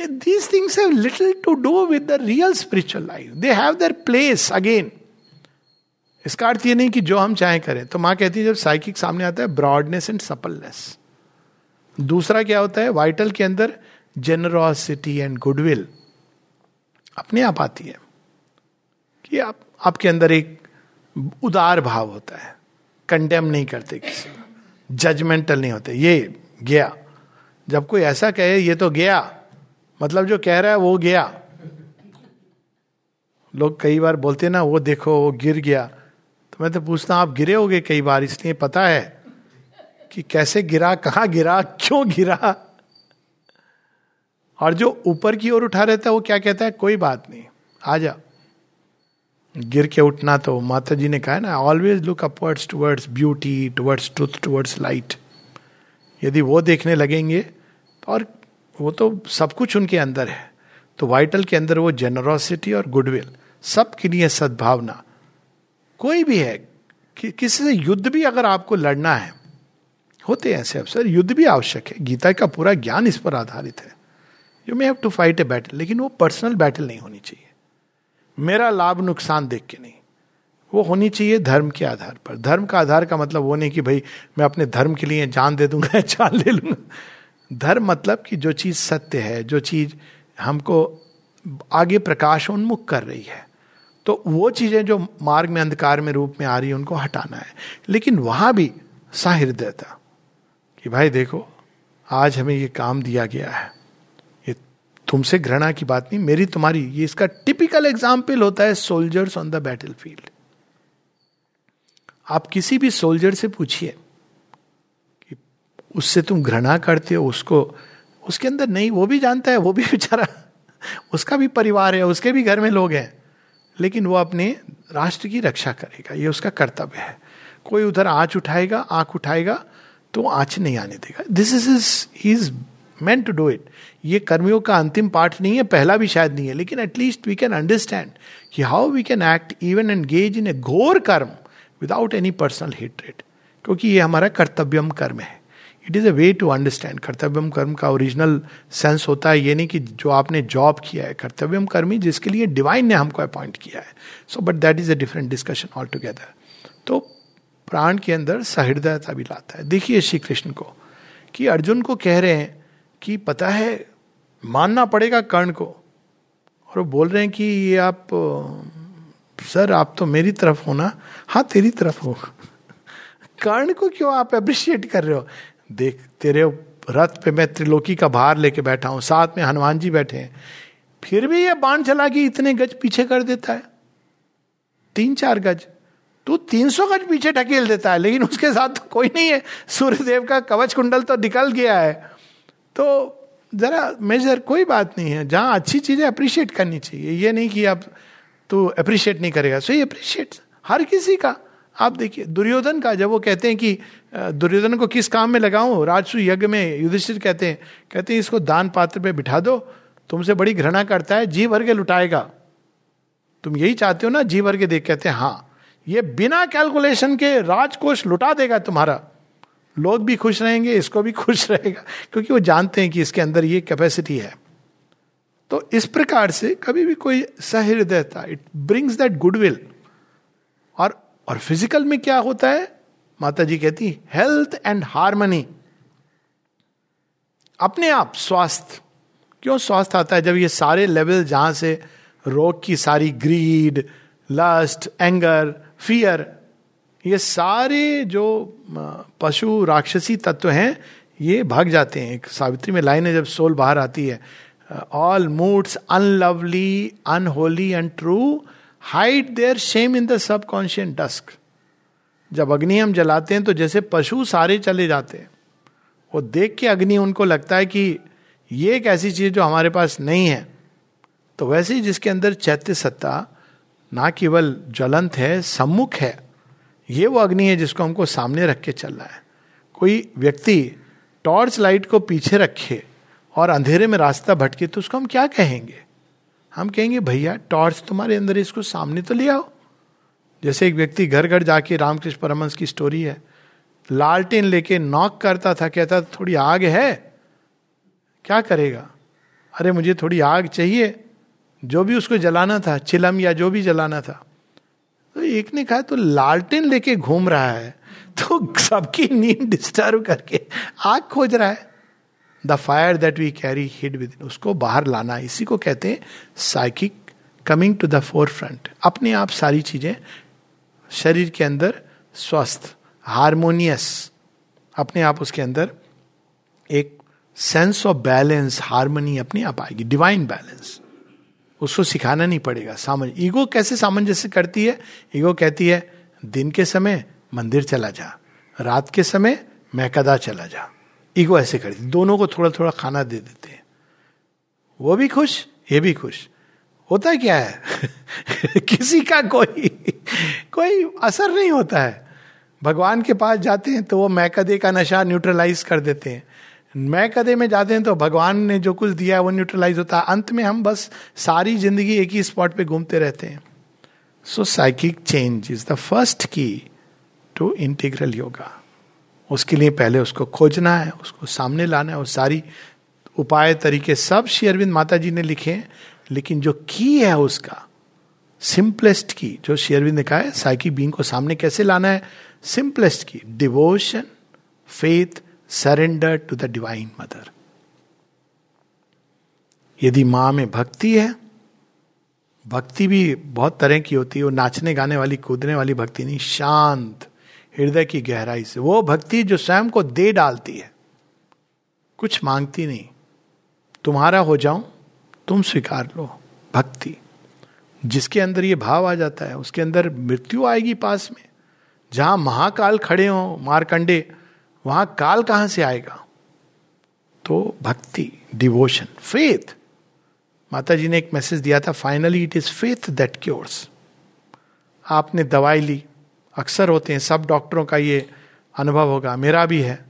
These things have little to do with the real spiritual life. They have their place again. इसका अर्थ ये नहीं कि जो हम चाहे करें। तो माँ कहती है, जब साइकिक सामने आता है ब्रॉडनेस एंड सपलनेस दूसरा क्या होता है? वाइटल के अंदर जेनरोसिटी एंड गुडविल अपने आप आती है। कि आप, आपके अंदर एक उदार भाव होता है। कंडेम नहीं करते किसी को। जजमेंटल नहीं होते। ये गया। जब कोई ऐसा कहे, ये तो गया। मतलब जो कह रहा है, वो गया। लोग कई बार बोलते ना, वो देखो, वो गिर गया। तो मैं तो पूछता आप गिरे होगे कई बार? इसलिए पता है कि कैसे गिरा, कहाँ गिरा, क्यों गिरा? और जो ऊपर की ओर उठा रहता है, वो क्या कहता है? कोई बात नहीं। आ जा। गिर के उठना तो माता जी ने कहा ना always look upwards towards beauty towards truth towards light यदि वो देखने लगेंगे, और वो तो सब कुछ उनके अंदर है तो वाइटल के अंदर वो जेनरोसिटी और गुडविल सब के लिए सद्भावना। कोई भी है, कि, किसी से युद्ध भी अगर आपको लड़ना है, होते हैं ऐसे अवसर, युद्ध भी आवश्यक है। गीता का पूरा ज्ञान इस पर आधारित है। You may have to fight a battle लेकिन वो पर्सनल बैटल नहीं होनी चाहिए। मेरा लाभ नुकसान देख के नहीं। वो होनी चाहिए धर्म के आधार पर। धर्म का आधार का मतलब वो नहीं कि भाई मैं अपने धर्म के लिए जान दे दूँगा जान ले लूँगा। धर्म मतलब कि जो चीज़ सत्य है, जो चीज़ हमको आगे प्रकाश उन्मुख कर रही है। तो वो चीज़ें जो मार्ग में, अंधकार में, रूप में आ रही है, उनको हटाना है। लेकिन वहाँ भी साहृदयता कि भाई देखो, आज हमें ये काम दिया गया है। तुमसे घृणा की बात नहीं, मेरी तुम्हारी, ये इसका टिपिकल एग्ज़ाम्पल होता है soldiers on the battlefield आप किसी भी सोल्जर से पूछिए कि उससे तुम घृणा करते हो, उसको, उसके अंदर नहीं, वो भी जानता है, वो भी बेचारा, उसका भी परिवार है, उसके भी घर में लोग हैं, लेकिन वो अपने राष्ट्र की रक्षा करेगा, ये उसका कर्तव्य है। कोई उधर आँच उठाएगा, आँख उठाएगा तो आँच नहीं आने देगा। This is is he is meant to do it ये कर्मियों का अंतिम पार्ट नहीं है, पहला भी शायद नहीं है, लेकिन at least we can understand कि how we can act even engage in a घोर कर्म विदाउट एनी पर्सनल हेट्रेड क्योंकि ये हमारा कर्तव्यम कर्म है। It is a way to understand Kartavyam कर्म का ओरिजिनल सेंस होता है, ये नहीं कि जो आपने जॉब किया है, कर्तव्यम कर्मी जिसके लिए डिवाइन ने हमको अपॉइंट किया है। So but that is a different discussion altogether तो प्राण के अंदर सहृदयता भी लाता है। देखिए श्री कृष्ण को कि अर्जुन को कह रहे हैं कि पता है मानना पड़ेगा कर्ण को। और वो बोल रहे हैं कि ये आप, सर, आप तो मेरी तरफ़ हो ना? हाँ तेरी तरफ़ हो। कर्ण को क्यों आप अप्रिशिएट कर रहे हो? देख, तेरे रथ पे मैं त्रिलोकी का भार लेके बैठा हूँ, साथ में हनुमान जी बैठे हैं। फिर भी ये बाण चला के इतने गज पीछे कर देता है। तीन चार गज। तू तीन सौ गज पीछे ढकेल देता है, लेकिन उसके साथ तो कोई नहीं है। सूर्यदेव का कवच कुंडल तो निकल गया है। तो जरा मेजर कोई बात नहीं है, जहाँ अच्छी चीज़ें अप्रिशिएट करनी चाहिए। ये नहीं कि आप तो अप्रिशिएट नहीं करेगा। सो ये अप्रिशिएट हर किसी का। आप देखिए, दुर्योधन का जब वो कहते हैं कि दुर्योधन को किस काम में लगाऊँ? राजसु यज्ञ में युधिष्ठिर कहते हैं कहते हैं, इसको दान पात्र पे बिठा दो। तुमसे बड़ी घृणा करता है जी के लुटाएगा। तुम यही चाहते हो ना जी के देख? कहते हैं हाँ। ये बिना कैलकुलेशन के राजकोष लुटा देगा तुम्हारा। लोग भी खुश रहेंगे, इसको भी खुश रहेगा, क्योंकि वो जानते हैं कि इसके अंदर ये कैपेसिटी है। तो इस प्रकार से कभी भी कोई सहृदयता इट ब्रिंग्स दैट गुडविल और और फ़िज़िकल में क्या होता है? माता जी कहती हेल्थ एंड हारमोनी अपने आप स्वास्थ्य। क्यों स्वास्थ्य आता है? जब ये सारे लेवल जहाँ से रोग की सारी ग्रीड लस्ट एंगर फियर ये सारे जो पशु राक्षसी तत्व हैं, ये भाग जाते हैं। एक सावित्री में लाइन है, जब सोल बाहर आती है all moods unlovely unholy and true hide their shame in the सब सबकॉन्शियस डस्क जब अग्नि हम जलाते हैं तो जैसे पशु सारे चले जाते हैं, वो देख के अग्नि उनको लगता है कि ये एक ऐसी चीज़ जो हमारे पास नहीं है। तो वैसे ही जिसके अंदर चैत्य सत्ता ना केवल ज्वलंत है, सम्मुख है ये वो अग्नि है जिसको हमको सामने रख के चलना है। कोई व्यक्ति टॉर्च लाइट को पीछे रखे और अंधेरे में रास्ता भटके तो उसको हम क्या कहेंगे? हम कहेंगे, भैया, टॉर्च तुम्हारे अंदर इसको सामने तो ले आओ। जैसे एक व्यक्ति घर घर जाके रामकृष्ण परमंश की स्टोरी है। लालटेन लेके नॉक करता था, कहता था, थोड़ी आग है, क्या करेगा? अरे, मुझे थोड़ी आग चाहिए, जो भी उसको जलाना था, चिलम या जो भी जलाना था। तो एक ने कहा तो लालटेन लेके घूम रहा है। तो सबकी नींद डिस्टर्ब करके आग खोज रहा है। The fire that we carry hid with उसको बाहर लाना। इसी को कहते हैं psychic coming to the forefront अपने आप सारी चीज़ें शरीर के अंदर स्वस्थ हारमोनियस अपने आप उसके अंदर एक सेंस ऑफ़ बैलेंस हारमोनी अपने आप आएगी डिवाइन बैलेंस उसको सिखाना नहीं पड़ेगा। सामंज, ईगो कैसे सामंजस्य करती है? ईगो कहती है, दिन के समय मंदिर चला जा, रात के समय महकदा चला जा। ईगो ऐसे करती, दोनों को थोड़ा थोड़ा खाना दे देते हैं। वो भी खुश, ये भी खुश। होता क्या है? किसी का कोई कोई असर नहीं होता है। भगवान के पास जाते हैं तो वो मैकदे का नशा न्यूट्रलाइज कर देते हैं। मैं कदे में जाते हैं तो भगवान ने जो कुछ दिया है वो न्यूट्रलाइज होता है। अंत में हम बस सारी ज़िंदगी एक ही स्पॉट पे घूमते रहते हैं। So psychic change is the first key to integral yoga उसके लिए पहले उसको खोजना है, उसको सामने लाना है और सारी उपाय तरीके सब श्री अरविंद माता जी ने लिखे हैं। लेकिन जो की है उसका सिंपलेस्ट की जो श्री अरविंद ने कहा है साइकिक बींग को सामने कैसे लाना है? Simplest key devotion faith surrender to the divine mother यदि माँ में भक्ति है, भक्ति भी बहुत तरह की होती है, वो नाचने गाने वाली, कूदने वाली भक्ति नहीं, शांत, हृदय की गहराई से। वो भक्ति जो स्वयं को दे डालती है, कुछ मांगती नहीं। तुम्हारा हो जाऊँ, तुम स्वीकार लो, भक्ति। जिसके अंदर ये भाव आ जाता है, उसके अंदर मृत्यु आएगी पास में। जहाँ महाकाल खड़े हो, मारकंडे वहाँ काल कहाँ से आएगा? तो भक्ति डिवोशन फेथ माता जी ने एक मैसेज दिया था finally it is faith that cures आपने दवाई ली, अक्सर होते हैं, सब डॉक्टरों का ये अनुभव होगा, मेरा भी है।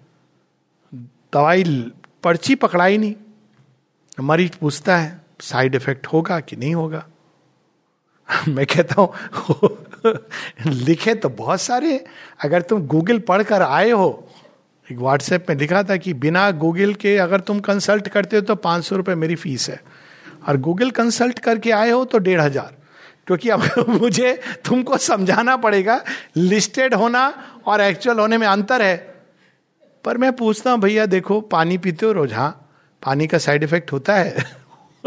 दवाई पर्ची पकड़ाई नहीं। मरीज़ पूछता है साइड इफ़ेक्ट होगा कि नहीं होगा? मैं कहता हूँ, लिखे तो बहुत सारे अगर तुम गूगल पढ़कर आए हो एक व्हाट्सएप में लिखा था कि बिना गूगल के अगर तुम कंसल्ट करते हो तो पाँच सौ रुपये मेरी फ़ीस है। और गूगल कंसल्ट करके आए हो तो डेढ़ हज़ार। क्योंकि अब मुझे तुमको समझाना पड़ेगा लिस्टेड होना और एक्चुअल होने में अंतर है। पर मैं पूछता हूँ, भैया, देखो, पानी पीते हो रोज हाँ? पानी का साइड इफ़ेक्ट होता है?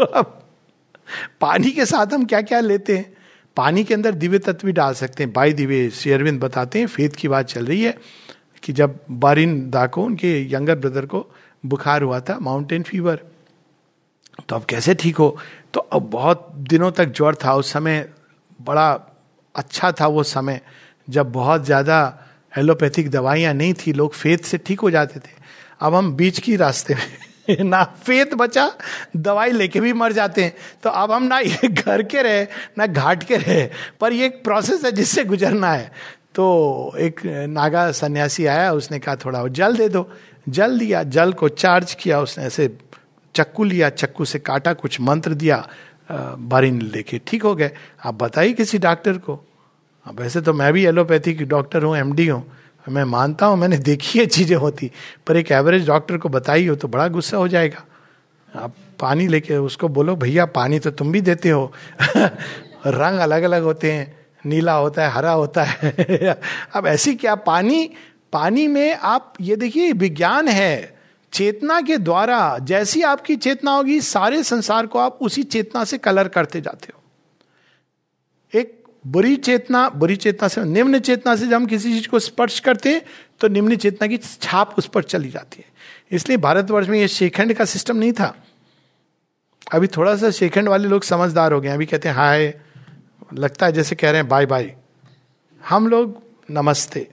पानी के साथ हम क्या क्या लेते हैं? पानी के अंदर दिव्य तत्व डाल सकते हैं। बाई दिव्य शेयरविंद बताते हैं, फेद की बात चल रही है। कि जब बारिन दा को, उनके यंगर ब्रदर को बुखार हुआ था माउंटेन फीवर तो अब कैसे ठीक हो? तो अब बहुत दिनों तक ज्वर था, उस समय बड़ा अच्छा था वो समय। जब बहुत ज़्यादा एलोपैथिक दवाइयाँ नहीं थी, लोग फेत से ठीक हो जाते थे। अब हम बीच की रास्ते में ना फेत बचा, दवाई लेके भी मर जाते हैं। तो अब हम ना ये घर के रहे, ना घाट के रहे, पर ये एक प्रोसेस है जिससे गुजरना है। तो एक नागा सन्यासी आया, उसने कहा, थोड़ा जल दे दो। जल दिया, जल को चार्ज किया, उसने ऐसे चक्कू लिया, चक्कू से काटा, कुछ मंत्र दिया बारिन लेके। ठीक हो गए। आप बताइए किसी डॉक्टर को। अब वैसे तो मैं भी एलोपैथी की डॉक्टर हूँ एमडी हूँ। मैं मानता हूँ, मैंने देखी है चीज़ें होती, पर एक एवरेज डॉक्टर को बताई हो तो बड़ा गुस्सा हो जाएगा। आप पानी लेके उसको बोलो, भैया, पानी तो तुम भी देते हो। रंग अलग अलग होते हैं। नीला होता है, हरा होता है। अब ऐसी क्या पानी पानी में आप, ये देखिए, विज्ञान है। चेतना के द्वारा जैसी आपकी चेतना होगी, सारे संसार को आप उसी चेतना से कलर करते जाते हो। एक बुरी चेतना बुरी चेतना से, निम्न चेतना से जब हम किसी चीज़ को स्पर्श करते हैं तो निम्न चेतना की छाप उस पर चली जाती है। इसलिए भारतवर्ष में यह शेखंड का सिस्टम नहीं था। अभी थोड़ा सा शेखंड वाले लोग समझदार हो गए अभी कहते हैं, हाय लगता है जैसे कह रहे हैं, बाय बाय. हम लोग नमस्ते।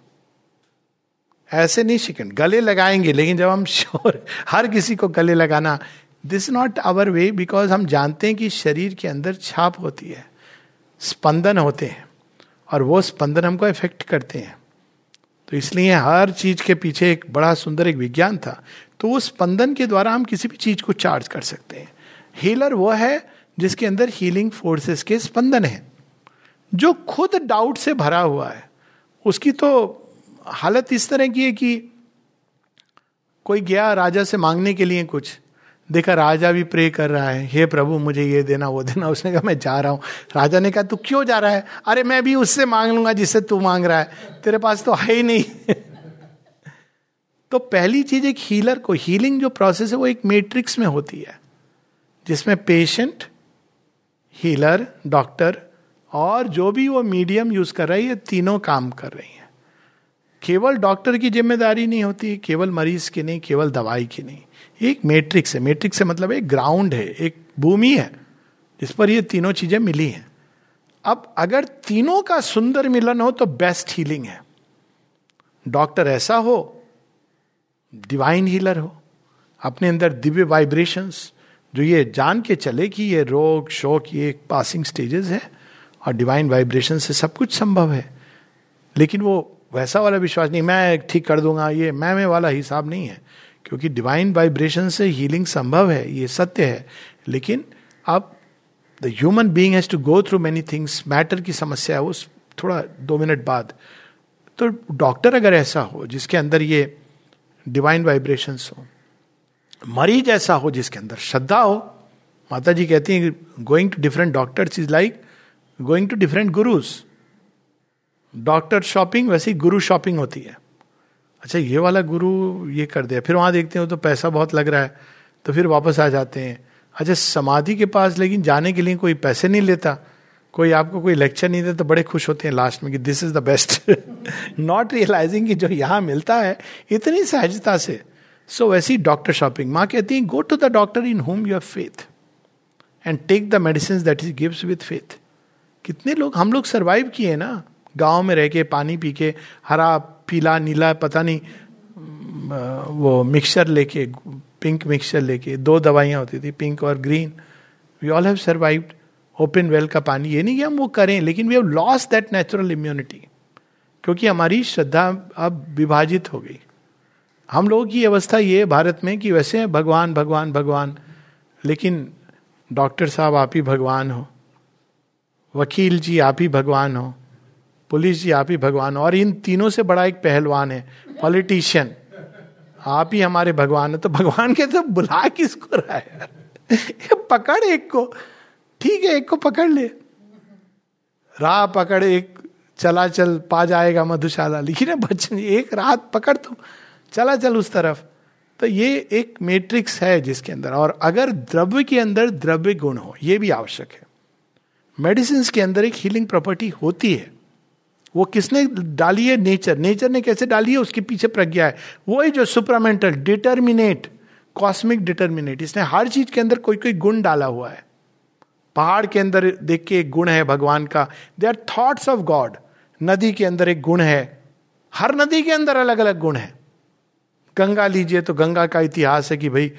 ऐसे नहीं शिकन, गले लगाएँगे, लेकिन जब हम श्योर हर किसी को गले लगाना this not our way because हम जानते हैं कि शरीर के अंदर छाप होती है, स्पंदन होते हैं, और वो स्पंदन हमको इफ़ेक्ट करते हैं। तो इसलिए हर चीज़ के पीछे एक बड़ा सुंदर एक विज्ञान था तो वो स्पंदन के द्वारा हम किसी भी चीज़ को चार्ज कर सकते हैं। हीलर वो है जिसके अंदर हीलिंग फोर्सेस के स्पंदन है। जो खुद डाउट से भरा हुआ है, उसकी तो हालत इस तरह की है कि कोई गया राजा से मांगने के लिए कुछ, देखा राजा भी प्रे कर रहा है, हे प्रभु, मुझे ये देना, वो देना। उसने कहा, मैं जा रहा हूँ। राजा ने कहा, तू क्यों जा रहा है? अरे, मैं भी उससे मांग लूँगा जिससे तू मांग रहा है। तेरे पास तो है ही नहीं। तो पहली चीज़, एक हीलर को हीलिंग जो प्रोसेस है, वो एक मैट्रिक्स में होती है, जिसमें पेशेंट हीलर डॉक्टर और जो भी वो मीडियम यूज़ कर रहा है, तीनों काम कर रही है। केवल डॉक्टर की ज़िम्मेदारी नहीं होती, केवल मरीज़ की नहीं, केवल दवाई की नहीं। एक मैट्रिक्स है। मैट्रिक्स से मतलब एक ग्राउंड है, एक भूमि है, जिस पर ये तीनों चीज़ें मिली हैं। अब अगर तीनों का सुंदर मिलन हो तो बेस्ट हीलिंग है। डॉक्टर ऐसा हो डिवाइन हीलर हो, अपने अंदर दिव्य वाइब्रेशंस जो ये जान के चले कि ये रोग, शोक, ये पासिंग स्टेजेस है। और डिवाइन वाइब्रेशन से सब कुछ संभव है। लेकिन वो वैसा वाला विश्वास नहीं, मैं ठीक कर दूँगा, ये मैं में वाला हिसाब नहीं है। क्योंकि डिवाइन वाइब्रेशन से हीलिंग संभव है, ये सत्य है। लेकिन अब the human being has to go through many things matter की समस्या है उस थोड़ा दो मिनट बाद। तो डॉक्टर अगर ऐसा हो, जिसके अंदर ये डिवाइन वाइब्रेशन हो, मरीज़ ऐसा हो जिसके अंदर श्रद्धा हो, माता जी कहती हैं going to different doctors is like going to different gurus doctor shopping वैसे ही गुरु शॉपिंग होती है। अच्छा ये वाला गुरु ये कर दिया फिर वहाँ देखते हो तो पैसा बहुत लग रहा है। तो फिर वापस आ जाते हैं। अच्छा समाधि के पास लेकिन जाने के लिए कोई पैसे नहीं लेता। कोई आपको कोई लेक्चर नहीं देता तो बड़े खुश होते हैं लास्ट में कि this is the best not realising कि जो यहाँ मिलता है इतनी सहजता से। सो so, वैसी डॉक्टर शॉपिंग माँ कहती है go to the doctor in home you have faith and take the medicine that is gives with faith कितने लोग, हम लोग सर्वाइव किए ना। गाँव में रह के, पानी पी के, हरा, पीला, नीला, पता नहीं वो मिक्सचर लेके पिंक मिक्सचर लेके, दो दवाइयाँ होती थी पिंक और green we all have survived open well का पानी। ये नहीं कि हम वो करें, लेकिन we have lost that natural immunity क्योंकि हमारी श्रद्धा अब विभाजित हो गई। हम लोगों की अवस्था ये भारत में कि वैसे भगवान भगवान भगवान, लेकिन डॉक्टर साहब आप ही भगवान हो। वकील जी, आप ही भगवान हो। पुलिस जी, आप ही भगवान हो। और इन तीनों से बड़ा एक पहलवान है, पॉलिटिशियन। आप ही हमारे भगवान है तो भगवान के तो बुला किसको रहा है? पकड़ एक को। ठीक है, एक को पकड़ ले। राह पकड़, एक चला चल, पा जाएगा मधुशाला। लिखी ना बच्चन, एक रात पकड़ तुम चला चल उस तरफ़। तो ये एक मैट्रिक्स है जिसके अंदर। और अगर द्रव्य के अंदर द्रव्य गुण हो, ये भी आवश्यक है। मेडिसिन के अंदर एक हीलिंग प्रॉपर्टी होती है। वो किसने डाली है? नेचर नेचर ने कैसे डाली है? उसके पीछे प्रज्ञा है। वही जो सुपरामेंटल डिटर्मिनेट कॉस्मिक डिटर्मिनेट इसने हर चीज़ के अंदर कोई कोई गुण डाला हुआ है। पहाड़ के अंदर देख के एक गुण है भगवान का। They are thoughts of God नदी के अंदर एक गुण है। हर नदी के अंदर अलग अलग गुण है। गंगा लीजिए तो गंगा का इतिहास है कि भाई,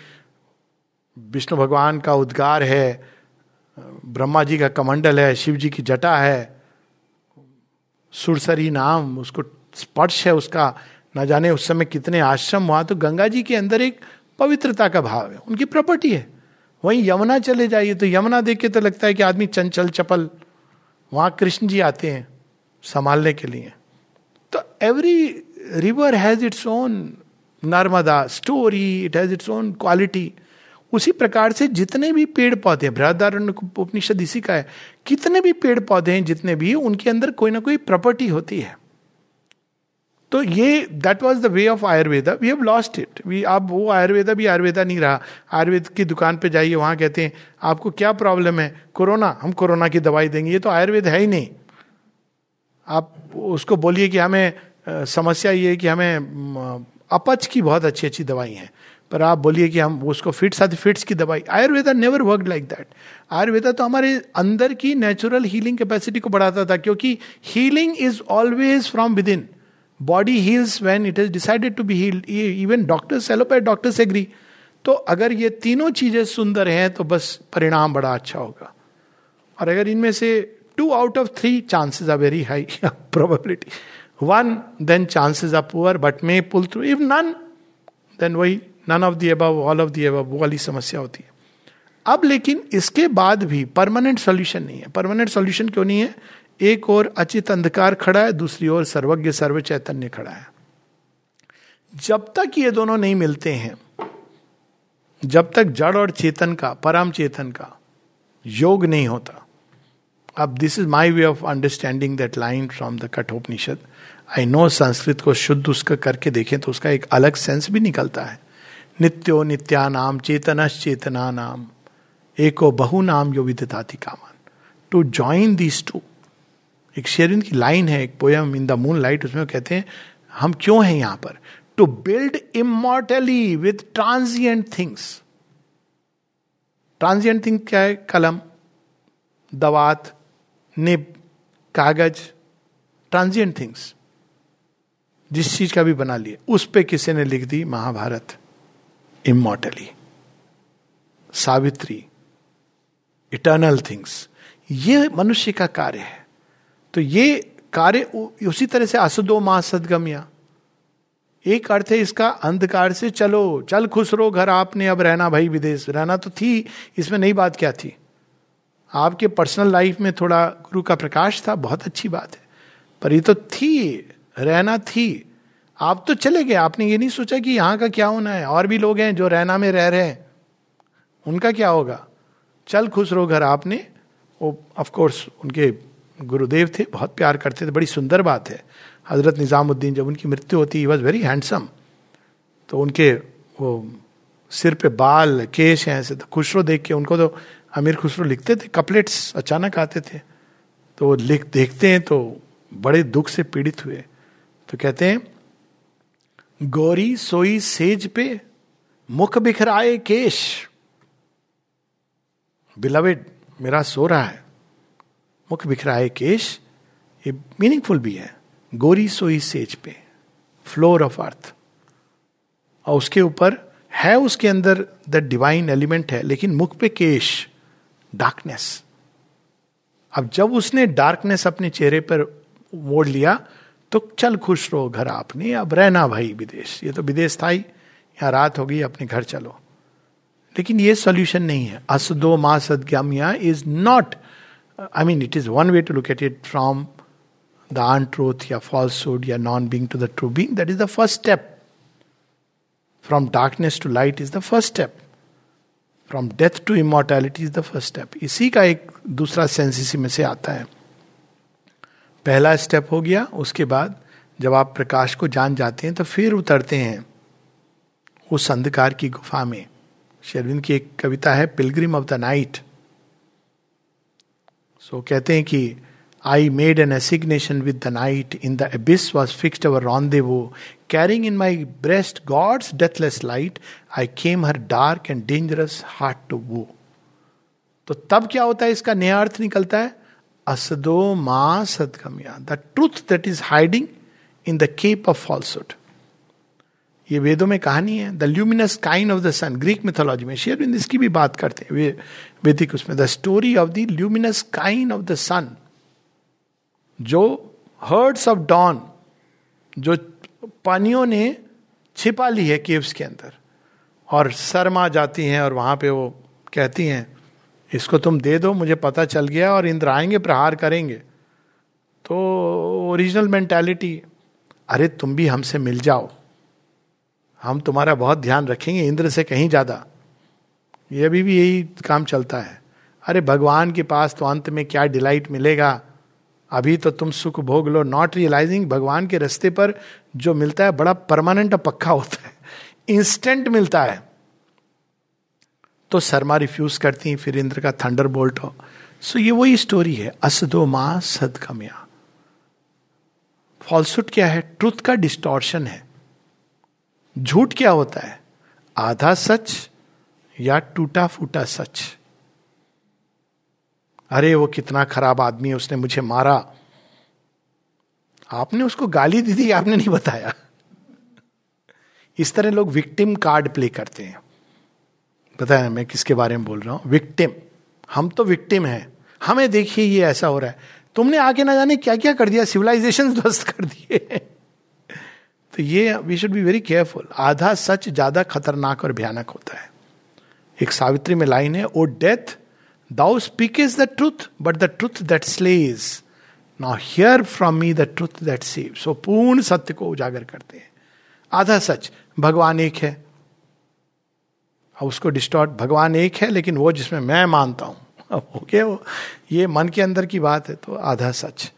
विष्णु भगवान का उद्गार है। ब्रह्मा जी का कमंडल है, शिव जी की जटा है, सुरसरी नाम, उसको स्पर्श है उसका, न जाने उस समय कितने आश्रम वहाँ तो गंगा जी के अंदर एक पवित्रता का भाव है, उनकी प्रॉपर्टी है। वहीं यमुना चले जाइए तो यमुना देख के तो लगता है कि आदमी चंचल, चपल, वहाँ कृष्ण जी आते हैं, संभालने के लिए। तो every river has its own Narmada story it has its own quality उसी प्रकार से जितने भी पेड़ पौधे, बृहदारण्य उपनिषद इसी का है, कितने भी पेड़ पौधे हैं, जितने भी, उनके अंदर कोई ना कोई प्रॉपर्टी होती है। तो ये that was the way of Ayurveda we have lost it we अब वो आयुर्वेदा भी आयुर्वेदा नहीं रहा। आयुर्वेद की दुकान पे जाइए, वहाँ कहते हैं, आपको क्या प्रॉब्लम है? कोरोना? हम कोरोना की दवाई देंगे। ये तो आयुर्वेद है ही नहीं। आप उसको बोलिए कि हमें समस्या ये है कि हमें अपच की बहुत अच्छी अच्छी दवाई हैं। पर आप बोलिए कि हम उसको फिट्स आती फिट्स की दवाई। Ayurveda never work like that Ayurveda तो हमारे अंदर की नेचुरल हीलिंग कैपेसिटी को बढ़ाता था, क्योंकि healing is always from within body heals when it is decided to be healed even doctors allopath doctors agree तो अगर ये तीनों चीज़ें सुंदर हैं तो बस परिणाम बड़ा अच्छा होगा। और अगर इनमें से two out of three chances are very high probability one then chances are poor but may pull through if none then वही none of the above all of the above वो वाली समस्या होती है। अब लेकिन इसके बाद भी परमानेंट सॉल्यूशन नहीं है। परमानेंट सॉल्यूशन क्यों नहीं है? एक और अचित अंधकार खड़ा है, दूसरी ओर सर्वज्ञ, सर्व चैतन्य खड़ा है। जब तक ये दोनों नहीं मिलते हैं, जब तक जड़ और चेतन का, परम चेतन का योग नहीं होता। अब this is my way of understanding that line from the Kathopanishad I know Sanskrit को शुद्ध उसका करके देखें तो उसका एक अलग सेंस भी निकलता है। नित्यो नित्या नाम चेतनश चेतना नाम एको बहु नाम यो विदताति कामान। टू ज्वाइन दीज टू एक शेरिन की लाइन है, एक poem in the moonlight उसमें कहते हैं, हम क्यों हैं यहाँ पर? To build immortally with transient things transient thing क्या है? कलम, दवात, निब, कागज़ ट्रांजिएंट थिंग्स जिस चीज़ का भी बना लिए, उस पे किसी ने लिख दी Mahabharata. Immortally Savitri eternal things ये मनुष्य का कार्य है। तो ये कार्य उसी तरह से असदो माँ सदगम्या। एक अर्थ है इसका अंधकार से चलो, चल खुश रो घर आपने अब रहना भाई विदेश। रहना तो थी, इसमें नई बात क्या थी? आपके पर्सनल लाइफ में थोड़ा गुरु का प्रकाश था, बहुत अच्छी बात है। पर ये तो थी, रहना थी। आप तो चले गए, आपने ये नहीं सोचा कि यहाँ का क्या होना है? और भी लोग हैं जो रहना में रह रहे हैं। उनका क्या होगा? चल खुश रहो घर, आपने, वो ऑफकोर्स उनके गुरुदेव थे, बहुत प्यार करते थे, बड़ी सुंदर बात है। हज़रत निज़ामुद्दीन जब उनकी मृत्यु होती ही वॉज़ वेरी हैंडसम तो उनके वो सिर पे बाल, केश हैं ऐसे तो खुशरो देख के, उनको तो अमीर खुशरो लिखते थे, कपलेट्स अचानक आते थे। तो लिख, देखते हैं तो बड़े दुख से पीड़ित हुए। तो कहते हैं गौरी सोई सेज पे, मुख बिखराए केश। बिलवेड, मेरा सो रहा है। मुख बिखराए केश, ये मीनिंगफुल भी है। गोरी सोई सेज पे फ्लोर ऑफ़ अर्थ और उसके ऊपर है, उसके अंदर द डिवाइन एलिमेंट है, लेकिन मुख पे केश डार्कनेस अब जब उसने डार्कनेस अपने चेहरे पर मोड़ लिया तो चल खुश रहो घर आपने, अब रहना भाई विदेश। ये तो विदेश था ही। यहाँ रात हो गई, अपने घर चलो। लेकिन ये सॉल्यूशन नहीं है। असदो मा सदग्यामिया is not I mean it is one way to look at it from the untruth या फॉल्सूड या non being to the true being that is the first step from darkness to light is the first step from death to immortality is the first step इसी का एक दूसरा sense इसी में से आता है। पहला स्टेप हो गया, उसके बाद जब आप प्रकाश को जान जाते हैं तो फिर उतरते हैं उस अंधकार की गुफा में। शेरविंद की एक कविता है पिलग्रिम ऑफ़ द नाइट सो कहते हैं कि I made an assignation with the night in the abyss was fixed our rendezvous carrying in my breast God's deathless light I came her dark and dangerous heart to वो तो तब क्या होता है? इसका नया अर्थ निकलता है असदो मा सदगम्या। The truth that is hiding in the cave of falsehood ये वेदों में कहानी है। The luminous kine of the sun Greek mythology में। शेयर इसकी भी बात करते हैं। वेदिक उसमें। The story of the luminous kine of the sun जो हर्ड्स ऑफ़ डॉन जो पानियों ने छिपा ली है केव्स के अंदर। और शर्मा जाती हैं और वहाँ पे वो कहती हैं इसको तुम दे दो, मुझे पता चल गया और इंद्र आएँगे, प्रहार करेंगे। तो ओरिजिनल मेंटालिटी अरे तुम भी हमसे मिल जाओ। हम तुम्हारा बहुत ध्यान रखेंगे, इंद्र से कहीं ज़्यादा। ये अभी भी यही काम चलता है। अरे भगवान के पास तो अंत में क्या डिलाइट मिलेगा? अभी तो तुम सुख भोग लो। नॉट रियलाइजिंग भगवान के रास्ते पर जो मिलता है, बड़ा परमानेंट पक्का होता है। इंस्टेंट मिलता है। तो शर्मा रिफ्यूज करती फिर इंद्र का थंडर बोल्ट हो। सो ये वही स्टोरी है असदो माँ सदकम्या फॉल्सुट क्या है? ट्रुथ का डिस्टॉर्शन है। झूठ क्या होता है? आधा सच या टूटा फूटा सच? अरे, वो कितना खराब आदमी है, उसने मुझे मारा। आपने उसको गाली दी थी, आपने नहीं बताया। इस तरह लोग विक्टिम कार्ड प्ले करते हैं। बताया मैं किसके बारे में बोल रहा हूँ? विक्टिम हम तो विक्टिम हैं। हमें देखिए ये ऐसा हो रहा है। तुमने आके ना जाने क्या क्या कर दिया? सिविलाइजेशन ध्वस्त कर दिए। तो ये we should be very careful आधा सच ज़्यादा खतरनाक और भयानक होता है। एक सावित्री में लाइन है O death thou speak is the truth but the truth that slays now hear from me the truth that saves सो पूर्ण सत्य को उजागर करते हैं। आधा सच। भगवान एक है। अब उसको डिस्टॉर्ट भगवान एक है, लेकिन वो जिसमें मैं मानता हूँ। अब हो गया वो। ये मन के अंदर की बात है तो आधा सच।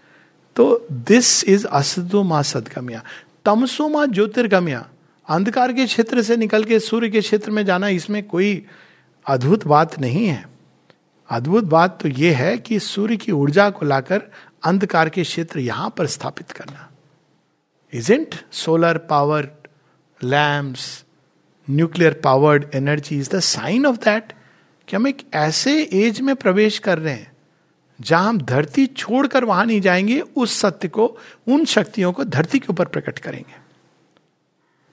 तो दिस इज़ असदो मा सदगम्या तमसोमा ज्योतिर्गम्या अंधकार के क्षेत्र से निकल के सूर्य के क्षेत्र में जाना, इसमें कोई अद्भुत बात नहीं है। अद्भुत बात तो यह है कि सूर्य की ऊर्जा को लाकर अंधकार के क्षेत्र यहाँ पर स्थापित करना। Isn't solar power lamps nuclear powered energy is the sign of that कि हम एक ऐसे एज में प्रवेश कर रहे हैं, जहाँ हम धरती छोड़कर वहाँ नहीं जाएँगे, उस सत्य को, उन शक्तियों को धरती के ऊपर प्रकट करेंगे।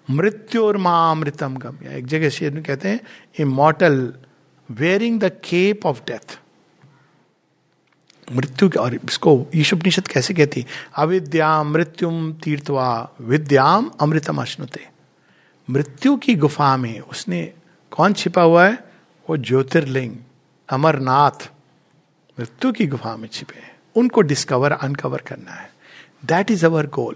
मृत्यु और मामृतम गम। या एक जगह शेर में कहते हैं immortal wearing the cape of death मृत्यु और इसको ईशुपनिषद कैसे कहती अविद्या मृत्युम तीर्थवा विद्याम अमृतम अश्नुते मृत्यु की गुफा में उसने, कौन छिपा हुआ है? वो ज्योतिर्लिंग, अमरनाथ मृत्यु की गुफा में छिपे हैं। उनको डिस्कवर अनकवर करना है। दैट इज़ अवर गोल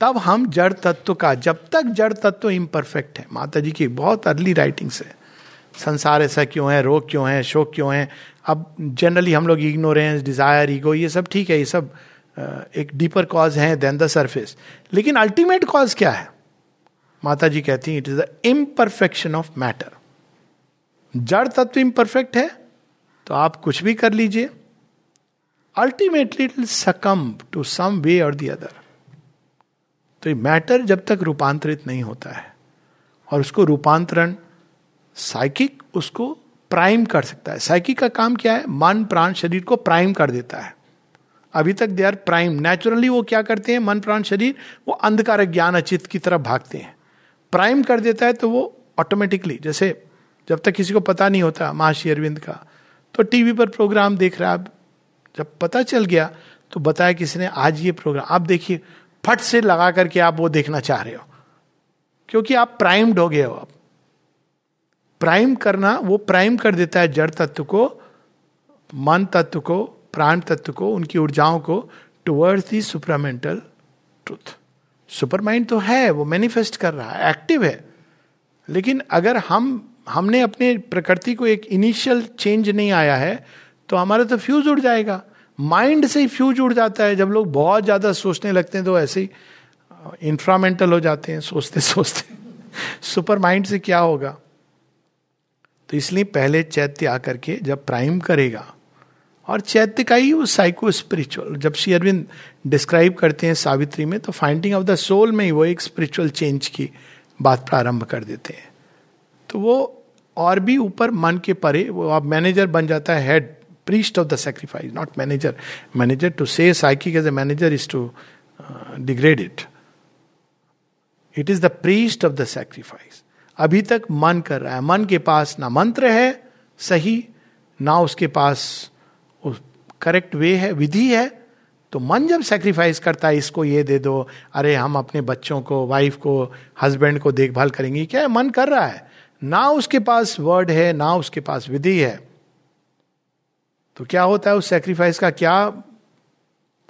तब हम जड़ तत्व का, जब तक जड़ तत्व इम्परफेक्ट है माता जी की बहुत अर्ली राइटिंग्स है। संसार ऐसा क्यों है, रोग क्यों है, शोक क्यों है? अब जनरली हम लोग इग्नोरेंस डिज़ायर ईगो ये सब ठीक है, ये सब एक डीपर कॉज है देन द सरफेस लेकिन अल्टीमेट कॉज क्या है? माता जी कहती हैं it is the imperfection of matter जड़ तत्व इम्परफेक्ट है तो आप कुछ भी कर लीजिए। Ultimately it succumb to some way और दी अदर तो ये मैटर जब तक रूपांतरित नहीं होता है, और उसको रूपांतरण साइकिक उसको प्राइम कर सकता है। साइकिक का काम क्या है? मन, प्राण, शरीर को प्राइम कर देता है। अभी तक दे आर प्राइम नेचुरली वो क्या करते हैं? मन, प्राण, शरीर, वो अंधकार ज्ञान अचित की तरफ़ भागते हैं। प्राइम कर देता है तो वो ऑटोमेटिकली जैसे जब तक किसी को पता नहीं होता महाशी अरविंद का तो टीवी पर प्रोग्राम देख रहा है जब पता चल गया तो बताया किसी ने आज ये प्रोग्राम आप देखिए, फट से लगा करके आप वो देखना चाह रहे हो, क्योंकि आप प्राइम्ड हो गए हो आप प्राइम करना, वो प्राइम कर देता है जड़ तत्व को, मन तत्व को, प्राण तत्व को, उनकी ऊर्जाओं को towards the supramental truth supermind तो है, वो मैनिफेस्ट कर रहा है एक्टिव है। लेकिन अगर हम, हमने अपने प्रकृति को एक इनिशियल चेंज नहीं आया है तो हमारा तो फ्यूज उड़ जाएगा। माइंड से ही फ्यूज उड़ जाता है। जब लोग बहुत ज़्यादा सोचने लगते हैं तो ऐसे ही इंफ्रामेंटल हो जाते हैं, सोचते सोचते। सुपर माइंड से क्या होगा? तो इसलिए पहले चैत्य आकर के जब प्राइम करेगा और चैत्य का ही वो साइको स्पिरिचुअल जब श्री अरविंद डिस्क्राइब करते हैं सावित्री में तो फाइंडिंग ऑफ़ द सोल में ही वो एक स्पिरिचुअल चेंज की बात प्रारंभ कर देते हैं। तो वो और भी ऊपर मन के परे, वो आप मैनेजर बन जाता है head priest of the sacrifice not manager manager to say psychic as a manager is to degrade it it is the priest of the sacrifice अभी तक मन कर रहा है, मन के पास ना मंत्र है, सही, ना उसके पास करेक्ट वे है, विधि है तो मन जब सेक्रीफाइस करता है, इसको ये दे दो, अरे हम अपने बच्चों को वाइफ को हस्बैंड को देखभाल करेंगे, क्या है मन कर रहा है? ना उसके पास वर्ड है, ना उसके पास विधि है। तो क्या होता है उस सेक्रीफाइस का, क्या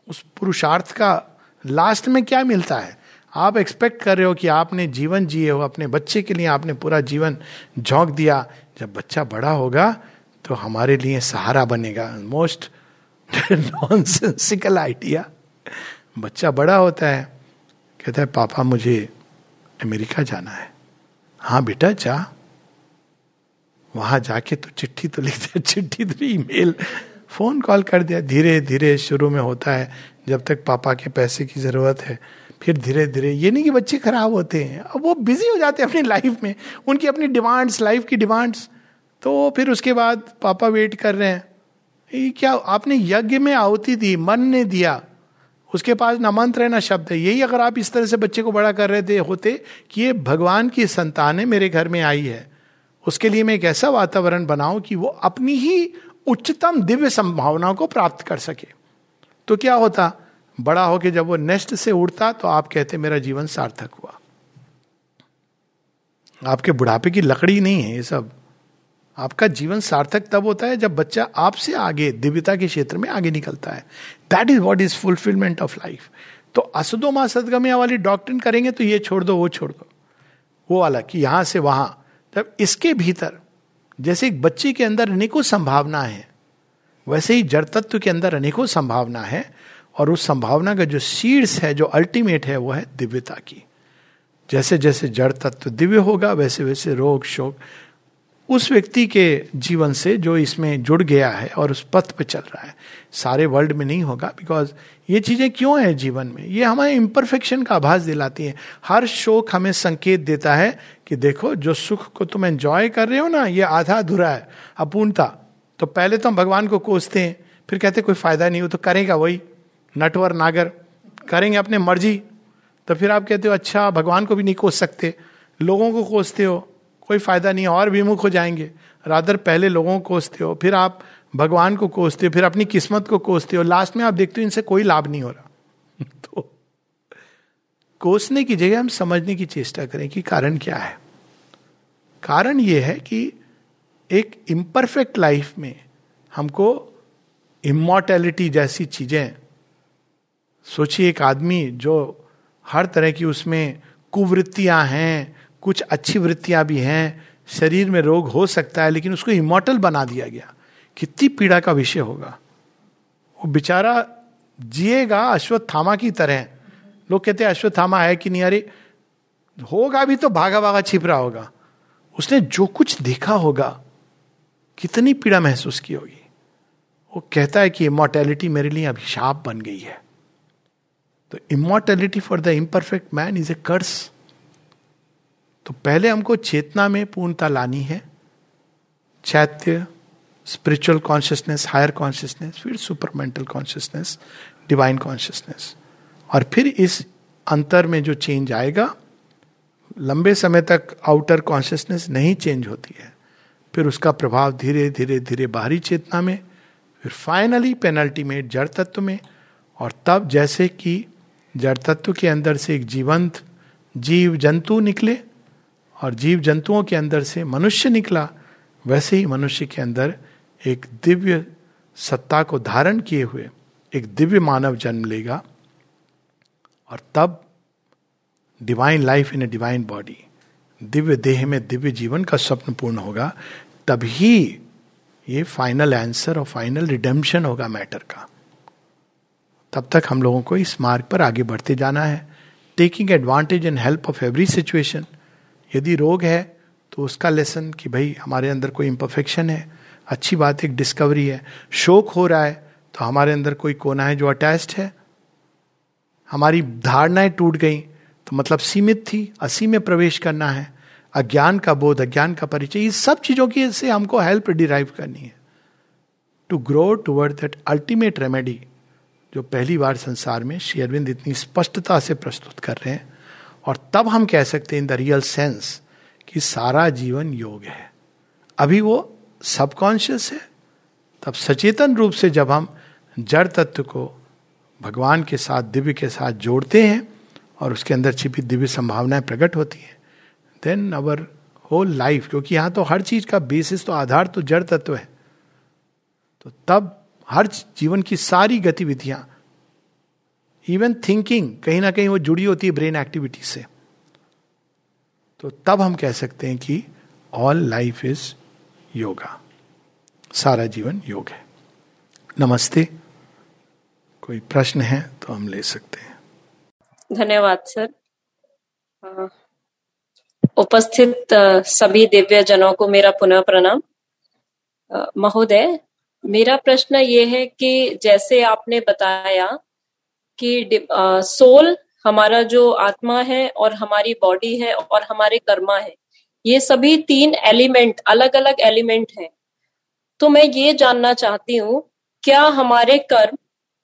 उस पुरुषार्थ का लास्ट में क्या मिलता है? आप एक्सपेक्ट कर रहे हो कि आपने जीवन जिए हो, अपने बच्चे के लिए आपने पूरा जीवन झोंक दिया, जब बच्चा बड़ा होगा तो हमारे लिए सहारा बनेगा। मोस्ट नॉनसेंसिकल आइडिया बच्चा बड़ा होता है, कहता है, पापा, मुझे अमेरिका जाना है. हाँ बेटा, जा. वहाँ जाके तो चिट्ठी तो लिख दिया, चिट्ठी तो ईमेल, फ़ोन कॉल कर दिया। धीरे धीरे शुरू में होता है, जब तक पापा के पैसे की ज़रूरत है, फिर धीरे धीरे, ये नहीं कि बच्चे खराब होते हैं, अब वो बिज़ी हो जाते हैं अपनी लाइफ में, उनकी अपनी डिमांड्स लाइफ की डिमांड्स तो फिर उसके बाद पापा वेट कर रहे हैं। ये क्या, आपने यज्ञ में आहुति दी, मन ने दिया? उसके पास न मंत्र है, न शब्द है। यही अगर आप इस तरह से बच्चे को बड़ा कर रहे थे होते कि ये भगवान की संतान मेरे घर में आई है, उसके लिए मैं एक ऐसा वातावरण बनाऊँ कि वो अपनी ही उच्चतम दिव्य संभावनाओं को प्राप्त कर सके। तो क्या होता? बड़ा होके जब वो नेस्ट से उड़ता तो आप कहते, मेरा जीवन सार्थक हुआ। आपके बुढ़ापे की लकड़ी नहीं है ये सब। आपका जीवन सार्थक तब होता है जब बच्चा आपसे आगे, दिव्यता के क्षेत्र में आगे निकलता है। That is what is fulfilment of life तो असदो माँ सदगम्या वाली डॉक्ट्रिन करेंगे तो ये छोड़ दो, वो छोड़ दो। वो वाला कि यहाँ से वहाँ। जब इसके भीतर, जैसे एक बच्चे के अंदर अनेकों संभावना है, वैसे ही जड़ तत्व के अंदर अनेकों संभावना है, और उस संभावना का जो सीड्स है, जो अल्टीमेट है, वो है दिव्यता की। जैसे जैसे जड़ तत्व दिव्य होगा वैसे वैसे रोग, शोक उस व्यक्ति के जीवन से जो इसमें जुड़ गया है और उस पथ पे चल रहा है, सारे वर्ल्ड में नहीं होगा बिकॉज़ ये चीज़ें क्यों हैं जीवन में? ये हमारे इम्परफेक्शन का आभास दिलाती है। हर शोक हमें संकेत देता है कि देखो, जो सुख को तुम एंजॉय कर रहे हो ना, ये आधा अधूरा है, अपूर्णता। तो पहले तो हम भगवान को कोसते हैं, फिर कहते कोई फ़ायदा नहीं हो तो करेगा वही नटवर नागर, करेंगे अपने मर्ज़ी। तो फिर आप कहते हो अच्छा भगवान को भी नहीं कोस सकते, लोगों को कोसते हो कोई फ़ायदा नहीं, और विमुख हो जाएँगे। रादर, पहले लोगों को कोसते हो, फिर आप भगवान को कोसते हो, फिर अपनी किस्मत को कोसते हो। लास्ट में आप देखते हो, इनसे कोई लाभ नहीं हो रहा। तो कोसने की जगह हम समझने की चेष्टा करें कि कारण क्या है। कारण यह है कि एक इम्परफेक्ट लाइफ में हमको इमोर्टैलिटी जैसी चीज़ें, सोचिए एक आदमी जो हर तरह की उसमें कुवृत्तियाँ हैं कुछ अच्छी वृत्तियाँ भी हैं, शरीर में रोग हो सकता है, लेकिन उसको इमोटल बना दिया गया। कितनी पीड़ा का विषय होगा। वो बेचारा जिएगा अश्वत्थामा की तरह। लोग कहते हैं, अश्वत्थामा है कि नहीं? अरे, होगा भी तो भागा भागा छिप रहा होगा। उसने जो कुछ देखा होगा, कितनी पीड़ा महसूस की होगी। वो कहता है कि इमोर्टेलिटी मेरे लिए अभिशाप बन गई है। तो immortality for the imperfect man is a curse तो पहले हमको चेतना में पूर्णता लानी है। चैत्य स्पिरिचुअल कॉन्शियसनेस हायर कॉन्शियसनेस फिर supermental consciousness divine consciousness और फिर इस अंतर में जो चेंज आएगा, लंबे समय तक आउटर कॉन्शियसनेस नहीं चेंज होती है। फिर उसका प्रभाव धीरे धीरे धीरे बाहरी चेतना में, फिर फाइनली पेनल्टी में, जड़ तत्व में। और तब जैसे कि जड़ तत्व के अंदर से एक जीवंत जीव, जंतु निकले और जीव जंतुओं के अंदर से मनुष्य निकला, वैसे ही मनुष्य के अंदर एक दिव्य सत्ता को धारण किए हुए एक दिव्य मानव जन्म लेगा और तब divine life in a divine body Divya देह में दिव्य जीवन का स्वप्न पूर्ण होगा, तभी ये फाइनल आंसर और फाइनल रिडेम्पशन होगा मैटर का। तब तक हम लोगों को इस मार्ग पर आगे बढ़ते जाना है taking advantage and help of every situation यदि रोग है तो उसका लेसन कि भाई हमारे अंदर कोई इम्परफेक्शन है, अच्छी बात एक डिस्कवरी है। शोक हो रहा है तो हमारे अंदर कोई कोना है जो अटैच्ड है। हमारी धारणाएँ टूट गई तो मतलब सीमित थी, असी में प्रवेश करना है। अज्ञान का बोध, अज्ञान का परिचय इस सब चीज़ों की से हमको हेल्प डिराइव करनी है। To grow toward that ultimate remedy जो पहली बार संसार में श्री अरविंद इतनी स्पष्टता से प्रस्तुत कर रहे हैं और तब हम कह सकते हैं इन द रियल सेंस कि सारा जीवन योग है। अभी वो सबकॉन्शियस है, तब सचेतन रूप से जब हम जड़ तत्व को भगवान के साथ, दिव्य के साथ जोड़ते हैं और उसके अंदर छिपी दिव्य संभावनाएँ प्रकट होती हैं देन अवर होल लाइफ क्योंकि यहाँ तो हर चीज़ का बेसिस तो आधार तो जड़ तत्व है। तो तब हर जीवन की सारी गतिविधियाँ इवन थिंकिंग कहीं ना कहीं वो जुड़ी होती है ब्रेन एक्टिविटी से। तो तब हम कह सकते हैं कि ऑल लाइफ इज़ योगा सारा जीवन योग है। नमस्ते। कोई प्रश्न है तो हम ले सकते हैं। धन्यवाद, सर। उपस्थित सभी दिव्य जनों को मेरा पुनः प्रणाम। महोदय, मेरा प्रश्न ये है कि जैसे आपने बताया कि सोल हमारा जो आत्मा है और हमारी बॉडी है और हमारे कर्मा है। ये सभी तीन एलिमेंट अलग अलग एलिमेंट हैं। तो मैं ये जानना चाहती हूँ, क्या हमारे कर्म,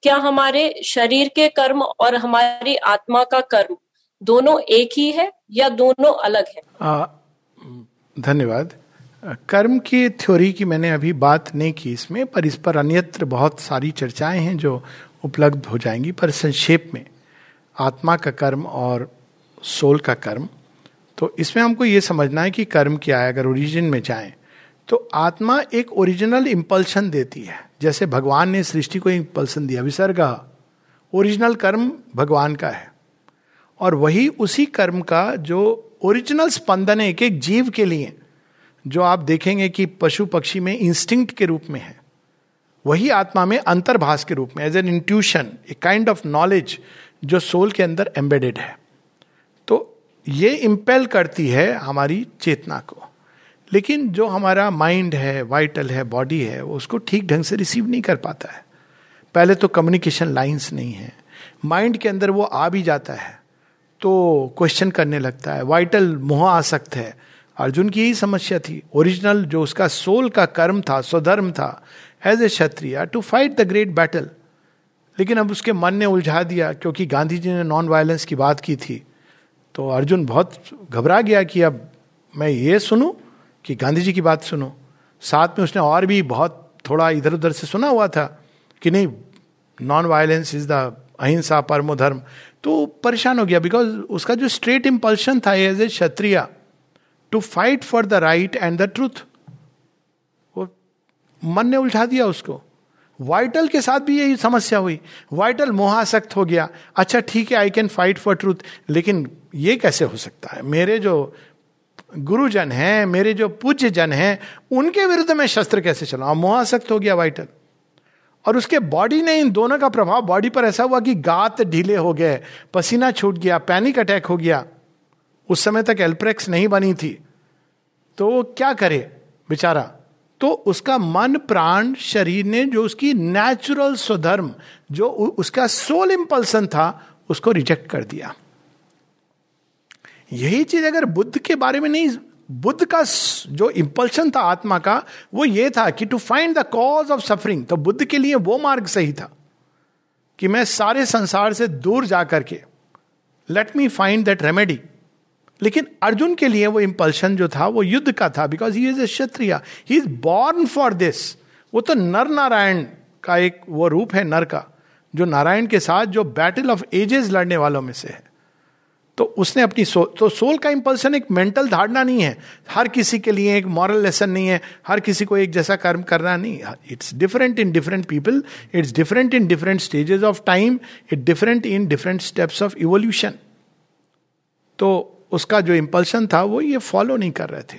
क्या हमारे शरीर के कर्म और हमारी आत्मा का कर्म दोनों एक ही है या दोनों अलग है? धन्यवाद। कर्म की थ्योरी की मैंने अभी बात नहीं की इसमें, पर इस पर अन्यत्र बहुत सारी चर्चाएँ हैं जो उपलब्ध हो जाएँगी, पर संक्षेप में, आत्मा का कर्म और सोल का कर्म। तो इसमें हमको ये समझना है कि कर्म क्या है, अगर ओरिजिन में जाएँ तो आत्मा एक ओरिजिनल इंपल्शन देती है। जैसे भगवान ने सृष्टि को इंपल्सन दिया, विसर्ग। ओरिजिनल कर्म भगवान का है। और वही उसी कर्म का जो ओरिजिनल स्पंदन है एक एक जीव के लिए, जो आप देखेंगे कि पशु पक्षी में इंस्टिंक्ट के रूप में है। वही आत्मा में अंतर्भाष के रूप में as an intuition a kind of knowledge जो सोल के अंदर एम्बेडेड है। तो ये इंपेल करती है हमारी चेतना को। लेकिन जो हमारा माइंड है वाइटल है बॉडी है उसको ठीक ढंग से रिसीव नहीं कर पाता है। पहले तो कम्युनिकेशन लाइंस नहीं है। माइंड के अंदर वो आ भी जाता है तो क्वेश्चन करने लगता है। वाइटल मोह आसक्त है। अर्जुन की यही समस्या थी। ओरिजिनल जो उसका सोल का कर्म था, स्वधर्म था as a kshatriya to fight the great battle लेकिन अब उसके मन ने उलझा दिया, क्योंकि गांधी जी ने नॉन वायलेंस की बात की थी। तो अर्जुन बहुत घबरा गया कि अब मैं ये सुनूं कि गांधी जी की बात सुनो। साथ में उसने और भी बहुत थोड़ा इधर उधर से सुना हुआ था कि नहीं नॉन वायलेंस इज़ द अहिंसा परमो धर्म। तो परेशान हो गया बिकॉज़ उसका जो स्ट्रेट इंपल्शन था as a kshatriya to fight for the right and the truth मन ने उल्झा दिया उसको। वाइटल के साथ भी यही समस्या हुई। वाइटल मोहासक्त हो गया। अच्छा ठीक है I can fight for truth लेकिन ये कैसे हो सकता है? मेरे जो गुरुजन हैं, मेरे जो पूज्य जन हैं, उनके विरुद्ध में शस्त्र कैसे चलाऊ? मोहासक्त हो गया वाइटल और उसके बॉडी ने इन दोनों का प्रभाव बॉडी पर ऐसा हुआ कि गात ढीले हो गए, पसीना छूट गया पैनिक अटैक हो गया। उस समय तक एल्प्रेक्स नहीं बनी थी। तो क्या करे, बेचारा? तो उसका मन, प्राण, शरीर ने जो उसकी नेचुरल स्वधर्म, जो उसका सोल इंपल्सन था, उसको रिजेक्ट कर दिया। यही चीज़ अगर बुद्ध के बारे में नहीं, बुद्ध का जो इंपल्शन था आत्मा का, वो ये था कि to find the cause of suffering तो बुद्ध के लिए वो मार्ग सही था कि मैं सारे संसार से दूर जा करके let me find that remedy लेकिन अर्जुन के लिए वो इंपल्शन जो था, वो युद्ध का था because he is a kshatriya. He is born for this वो तो नर नारायण का एक वो रूप है नर का, जो नारायण के साथ जो बैटल ऑफ़ एजेस लड़ने वालों में से है। तो उसने अपनी सो तो सोल का इंपल्सन एक मेंटल धारणा नहीं है। हर किसी के लिए एक मॉरल लेसन नहीं है। हर किसी को एक जैसा कर्म करना नहीं। It's different in different people it's different in different stages of time it different in different steps of evolution तो उसका जो इंपल्शन था, वो ये फॉलो नहीं कर रहे थे।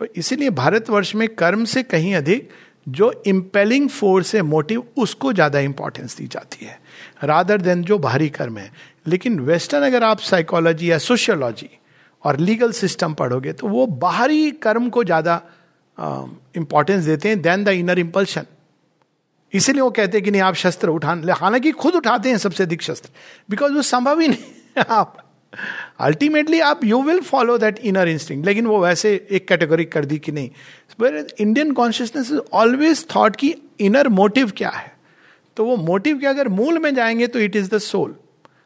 तो इसीलिए भारतवर्ष में कर्म से कहीं अधिक जो इंपेलिंग फोर्स है मोटिव उसको ज़्यादा इंपॉर्टेंस दी जाती है। रादर देन जो बाहरी कर्म है। लेकिन वेस्टर्न अगर आप साइकोलॉजी या सोशियोलॉजी और लीगल सिस्टम पढ़ोगे तो वो बाहरी कर्म को ज़्यादा इंपॉर्टेंस देते हैं देन द इनर इंपल्शन इसीलिए वो कहते हैं कि नहीं, आप शस्त्र उठा हालाँकि खुद उठाते हैं सबसे अधिक शस्त्र बिकॉज़ वो संभव ही नहीं आप अल्टीमेटली आप you will follow that inner instinct लेकिन वो वैसे एक कैटेगरी कर दी कि नहीं। Indian consciousness is always thought की इनर मोटिव क्या है? तो वो मोटिव के अगर मूल में जाएँगे तो इट इज़ द सोल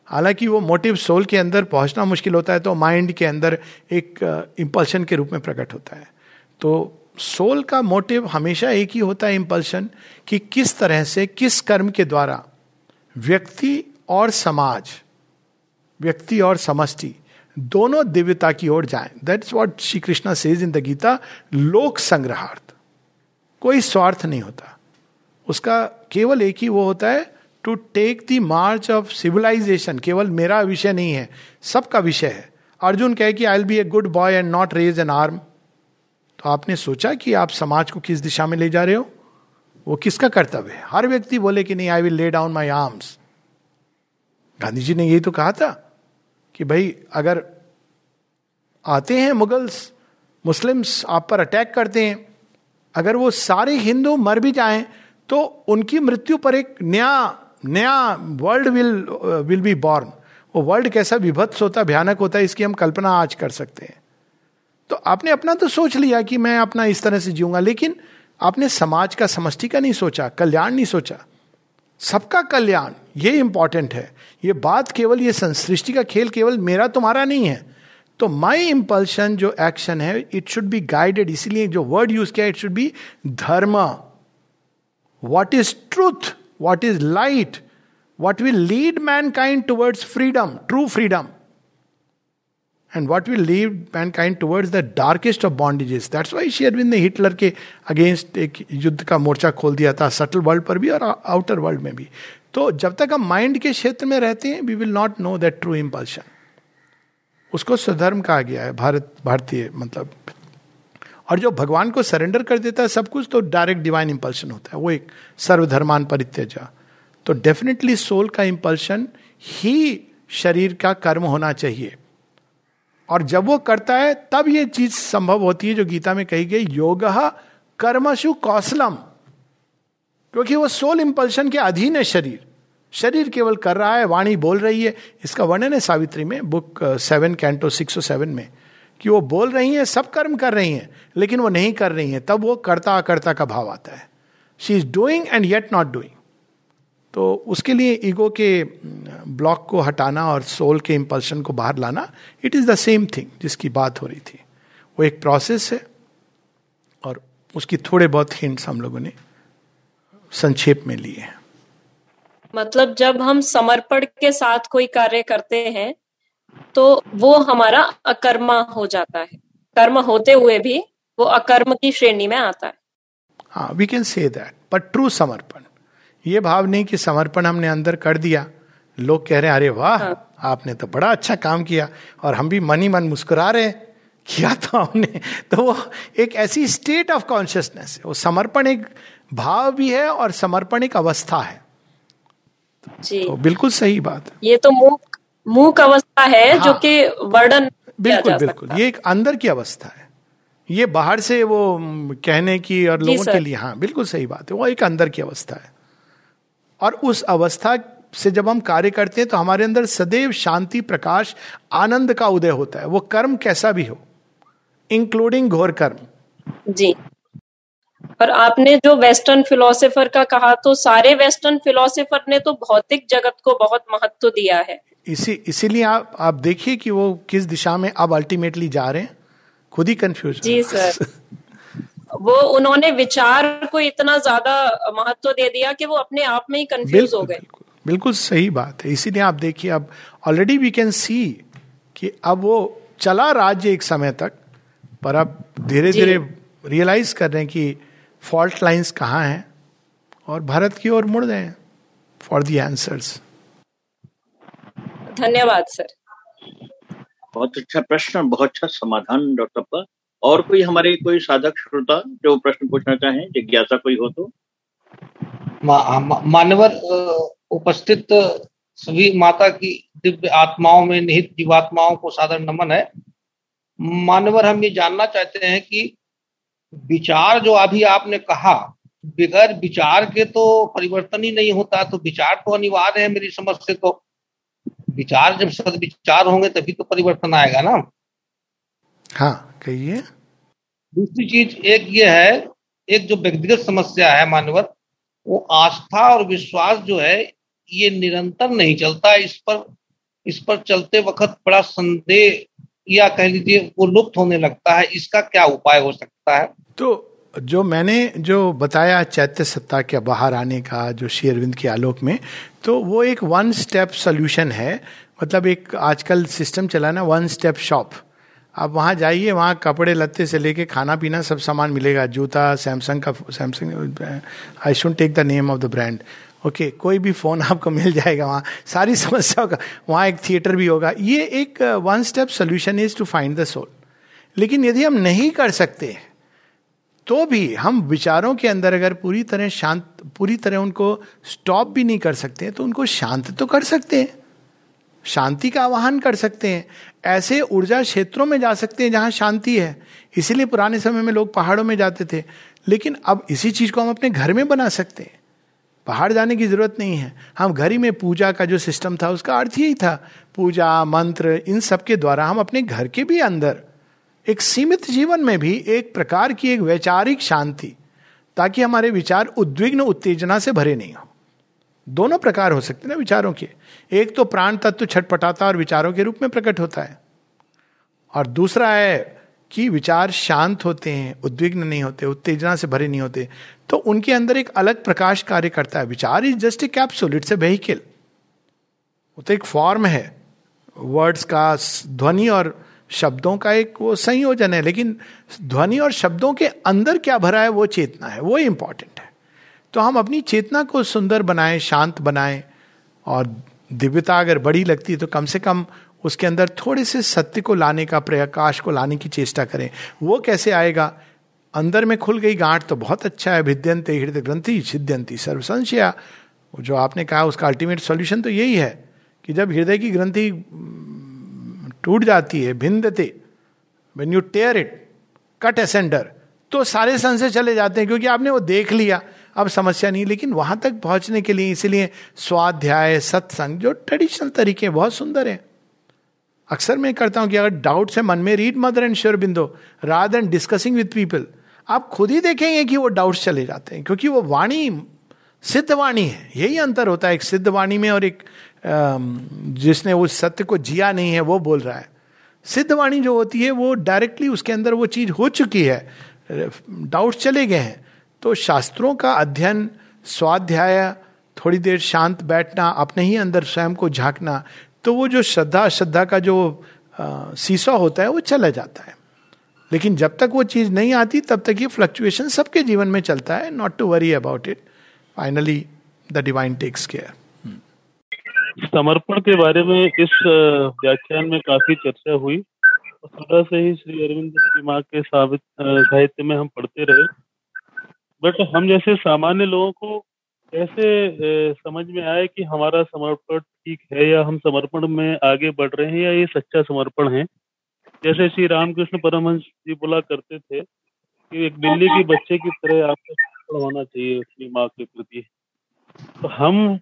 हालाँकि वो मोटिव सोल के अंदर पहुँचना मुश्किल होता है तो माइंड के अंदर एक इंपल्शन के रूप में प्रकट होता है। तो सोल का मोटिव हमेशा एक ही होता है इंपल्शन कि किस तरह से, किस कर्म के द्वारा व्यक्ति और समाज व्यक्ति और समष्टि, दोनों दिव्यता की ओर जाएँ। That's what Shri Krishna says in the Gita लोक संग्रहार्थ कोई स्वार्थ नहीं होता। उसका केवल एक ही वो होता है to take the march of civilization केवल मेरा विषय नहीं है, सबका विषय है। अर्जुन कहे कि I be a good boy and not raise an arm तो आपने सोचा कि आप समाज को किस दिशा में ले जा रहे हो? वो किसका कर्तव्य है? हर व्यक्ति बोले कि, नहीं I will lay down my arms Gandhi ji ने यही तो कहा था। कि भाई, अगर आते हैं मुगल्स, मुस्लिम्स आप पर अटैक करते हैं, अगर वो सारे हिंदू मर भी जाएँ तो उनकी मृत्यु पर एक नया नया world will will be born वो वर्ल्ड कैसा विभत्स होता, भयानक होता है, इसकी हम कल्पना आज कर सकते हैं। तो आपने अपना तो सोच लिया कि मैं अपना इस तरह से जीऊँगा, लेकिन आपने समाज का, समष्टि का नहीं सोचा, कल्याण नहीं सोचा। सबका कल्याण, ये इंपॉर्टेंट है। ये बात केवल, ये संसृष्टि का खेल केवल मेरा तुम्हारा नहीं है। तो माई इंपल्शन जो एक्शन है इट शुड बी गाइडेड इसीलिए जो वर्ड यूज़ किया it should be dharma. What is truth what is light what will lead mankind towards freedom true true freedom, and what will lead mankind towards the darkest of bondages. That's why शेयरविंद ने Hitler के against एक युद्ध का मोर्चा खोल दिया था subtle world पर भी और आउटर वर्ल्ड में भी। तो जब तक हम माइंड के क्षेत्र में रहते हैं we will not know that true impulsion उसको स्वधर्म कहा गया है भारत भारतीय मतलब। और जो भगवान को सरेंडर कर देता है सब कुछ तो डायरेक्ट डिवाइन इंपल्शन होता है। वो एक सर्वधर्मान परित्यजा। तो डेफिनेटली सोल का इंपल्शन ही शरीर का कर्म होना चाहिए। और जब वो करता है, तब ये चीज़ संभव होती है, जो गीता में कही गई, योग कर्मशु कौशलम क्योंकि वो सोल इंपल्शन के अधीन है शरीर। शरीर केवल कर रहा है, वाणी बोल रही है। इसका वर्णन है सावित्री में, book seven, canto six seven में, कि वो बोल रही हैं, सब कर्म कर रही हैं, लेकिन वो नहीं कर रही हैं। तब वो कर्ता अकर्ता का भाव आता है। She is doing and yet not doing तो उसके लिए ईगो के ब्लॉक को हटाना और सोल के इंपल्शन को बाहर लाना it is the same thing जिसकी बात हो रही थी। वो एक प्रोसेस है और उसकी थोड़े बहुत हिंट्स हम लोगों ने संक्षेप में लिए हैं। मतलब जब हम समर्पण के साथ कोई कार्य करते हैं तो वो हमारा अकर्मा हो जाता है। कर्म होते हुए भी वो अकर्म की श्रेणी में आता है। हाँ we can say that but true समर्पण। ये भाव नहीं कि समर्पण हमने अंदर कर दिया। लोग कह रहे हैं अरे वाह हाँ. आपने तो बड़ा अच्छा काम किया और हम भी मन ही मन मुस्कुरा रहे किया तो हमने। तो वो एक ऐसी स्टेट ऑफ़ कॉन्शियसनेस है। वो समर्पण एक भाव भी है और समर्पण एक अवस्था है। जी। तो बिल्कुल सही बात है। ये तो मूक मूक अवस्था है हाँ, जो कि वर्णन बिल्कुल बिल्कुल। ये एक अंदर की अवस्था है। ये बाहर से वो कहने की और लोगों के लिए हाँ बिल्कुल सही बात है। वो एक अंदर की अवस्था है। और उस अवस्था से जब हम कार्य करते हैं तो हमारे अंदर सदैव शांति प्रकाश आनंद का उदय होता है। वो कर्म कैसा भी हो इंक्लूडिंग घोर कर्म। जी। पर आपने जो वेस्टर्न फिलोसोफर का कहा तो सारे वेस्टर्न फिलोसोफर ने तो भौतिक जगत को बहुत महत्व दिया है। इसी इसीलिए आप आप देखिए कि वो किस दिशा में अब अल्टीमेटली जा रहे हैं। खुद ही कंफ्यूज जी सर वो उन्होंने विचार को इतना ज़्यादा महत्व दे दिया कि वो अपने आप में ही कंफ्यूज हो गए। बिल्कुल सही बात है। इसीलिए आप देखिए अब ऑलरेडी वी कैन सी कि अब वो चला राज्य एक समय तक पर अब धीरे धीरे रियलाइज़ कर रहे हैं कि फॉल्ट लाइंस कहाँ हैं और भारत की ओर मुड़ गए फॉर दी आंसर्स धन्यवाद सर। बहुत अच्छा प्रश्न बहुत अच्छा समाधान डॉक्टर पर और कोई हमारे कोई साधक, श्रोता जो प्रश्न पूछना चाहें, जिज्ञासा कोई हो तो? मानवर उपस्थित सभी माता की दिव्य आत्माओं में निहित जीवात्माओं को साधारण नमन है। मानवर, हम ये जानना चाहते हैं कि विचार जो अभी आपने कहा, बगैर विचार के तो परिवर्तन ही नहीं होता तो विचार तो अनिवार्य है मेरी समझ से तो। विचार जब सद विचार होंगे तभी तो परिवर्तन आएगा ना। हाँ कहिए। दूसरी चीज़ एक ये है एक जो व्यक्तिगत समस्या है मानवर वो आस्था और विश्वास जो है ये निरंतर नहीं चलता। इस पर इस पर चलते वक्त बड़ा संदेह या कह लीजिए वो लुप्त होने लगता है। इसका क्या उपाय हो सकता है? तो जो मैंने जो बताया चैत्य सत्ता के बाहर आने का जो श्री अरविंद के आलोक में तो वो एक वन स्टेप सोल्यूशन है। मतलब एक आजकल सिस्टम चला ना वन स्टेप शॉप आप वहाँ जाइए, वहाँ कपड़े लत्ते से लेके खाना पीना सब सामान मिलेगा। जूता, सैमसंग का, Samsung I should take the name of the brand okay कोई भी फ़ोन आपको मिल जाएगा वहाँ। सारी समस्याओं का वहाँ एक थिएटर भी होगा। ये एक one step solution is to find the soul लेकिन यदि हम नहीं कर सकते तो भी हम विचारों के अंदर अगर पूरी तरह शांत, पूरी तरह उनको स्टॉप भी नहीं कर सकते तो उनको शांत तो कर सकते हैं। शांति का आवाहन कर सकते हैं। ऐसे ऊर्जा क्षेत्रों में जा सकते हैं जहाँ शांति है। इसीलिए पुराने समय में लोग पहाड़ों में जाते थे। लेकिन अब इसी चीज़ को हम अपने घर में बना सकते हैं। पहाड़ जाने की ज़रूरत नहीं है। हम घर ही में पूजा का जो सिस्टम था, उसका अर्थ यही था। पूजा, मंत्र, इन सब के द्वारा हम अपने घर के भी अंदर, एक सीमित जीवन में भी एक प्रकार की एक वैचारिक शांति, ताकि हमारे विचार उद्विग्न, उत्तेजना से भरे नहीं हो। दोनों प्रकार हो सकते हैं ना विचारों के। एक तो प्राण तत्व छटपटाता और विचारों के रूप में प्रकट होता है। और दूसरा है कि विचार शांत होते हैं, उद्विग्न नहीं होते, उत्तेजना से भरे नहीं होते। तो उनके अंदर एक अलग प्रकाश कार्य करता है। विचार is just a capsule, it's a vehicle वो तो एक फॉर्म है। वर्ड्स का ध्वनि और शब्दों का एक वो संयोजन है। लेकिन ध्वनि और शब्दों के अंदर क्या भरा है, वो चेतना है। वो इंपॉर्टेंट है। तो हम अपनी चेतना को सुंदर बनाएँ, शांत बनाएँ और दिव्यता अगर बड़ी लगती है तो कम से कम उसके अंदर थोड़े से सत्य को लाने का, प्रकाश को लाने की चेष्टा करें। वो कैसे आएगा? अंदर में खुल गई गांठ तो बहुत अच्छा है। भिद्यंते हृदय ग्रंथि छिद्यंती सर्व संशया जो आपने कहा उसका अल्टीमेट सॉल्यूशन तो यही है कि जब हृदय की ग्रंथि टूट जाती है भिन्दते when you tear it cut asunder तो सारे संशय चले जाते हैं क्योंकि आपने वो देख लिया। अब समस्या नहीं, लेकिन वहाँ तक पहुँचने के लिए इसीलिए स्वाध्याय, सत्संग, जो ट्रेडिशनल तरीके बहुत सुंदर है। अक्सर मैं करता हूँ कि अगर डाउट है, मन में read Mother and Sri Aurobindo राद and discussing with people आप खुद ही देखेंगे कि वो डाउट्स चले जाते हैं, क्योंकि वो वाणी, सिद्ध वाणी है। यही अंतर होता है, एक सिद्ध वाणी में और एक जिसने उस सत्य को जिया नहीं है, वो बोल रहा है। सिद्ध वाणी जो होती है, वो डायरेक्टली उसके अंदर वो चीज़ हो चुकी है। डाउट्स चले गए हैं। तो शास्त्रों का अध्ययन, स्वाध्याय, थोड़ी देर शांत बैठना, अपने ही अंदर स्वयं को झांकना तो वो जो श्रद्धा श्रद्धा का जो सीसो होता है, वो चला जाता है। लेकिन जब तक वो चीज़ नहीं आती, तब तक ये फ्लक्चुएशन सबके जीवन में चलता है not to worry about it finally the divine takes care समर्पण के बारे में इस व्याख्यान में काफ़ी चर्चा हुई। सुबह से ही श्री अरविंद के साहित्य में हम पढ़ते रहे। बट हम जैसे सामान्य लोगों को कैसे समझ में आए कि हमारा समर्पण ठीक है या हम समर्पण में आगे बढ़ रहे हैं या ये सच्चा समर्पण है। जैसे श्री रामकृष्ण परमहंस जी बोला करते थे कि एक बिल्ली की बच्चे की तरह आपको समर्पण होना चाहिए अपनी माँ के प्रति। तो हम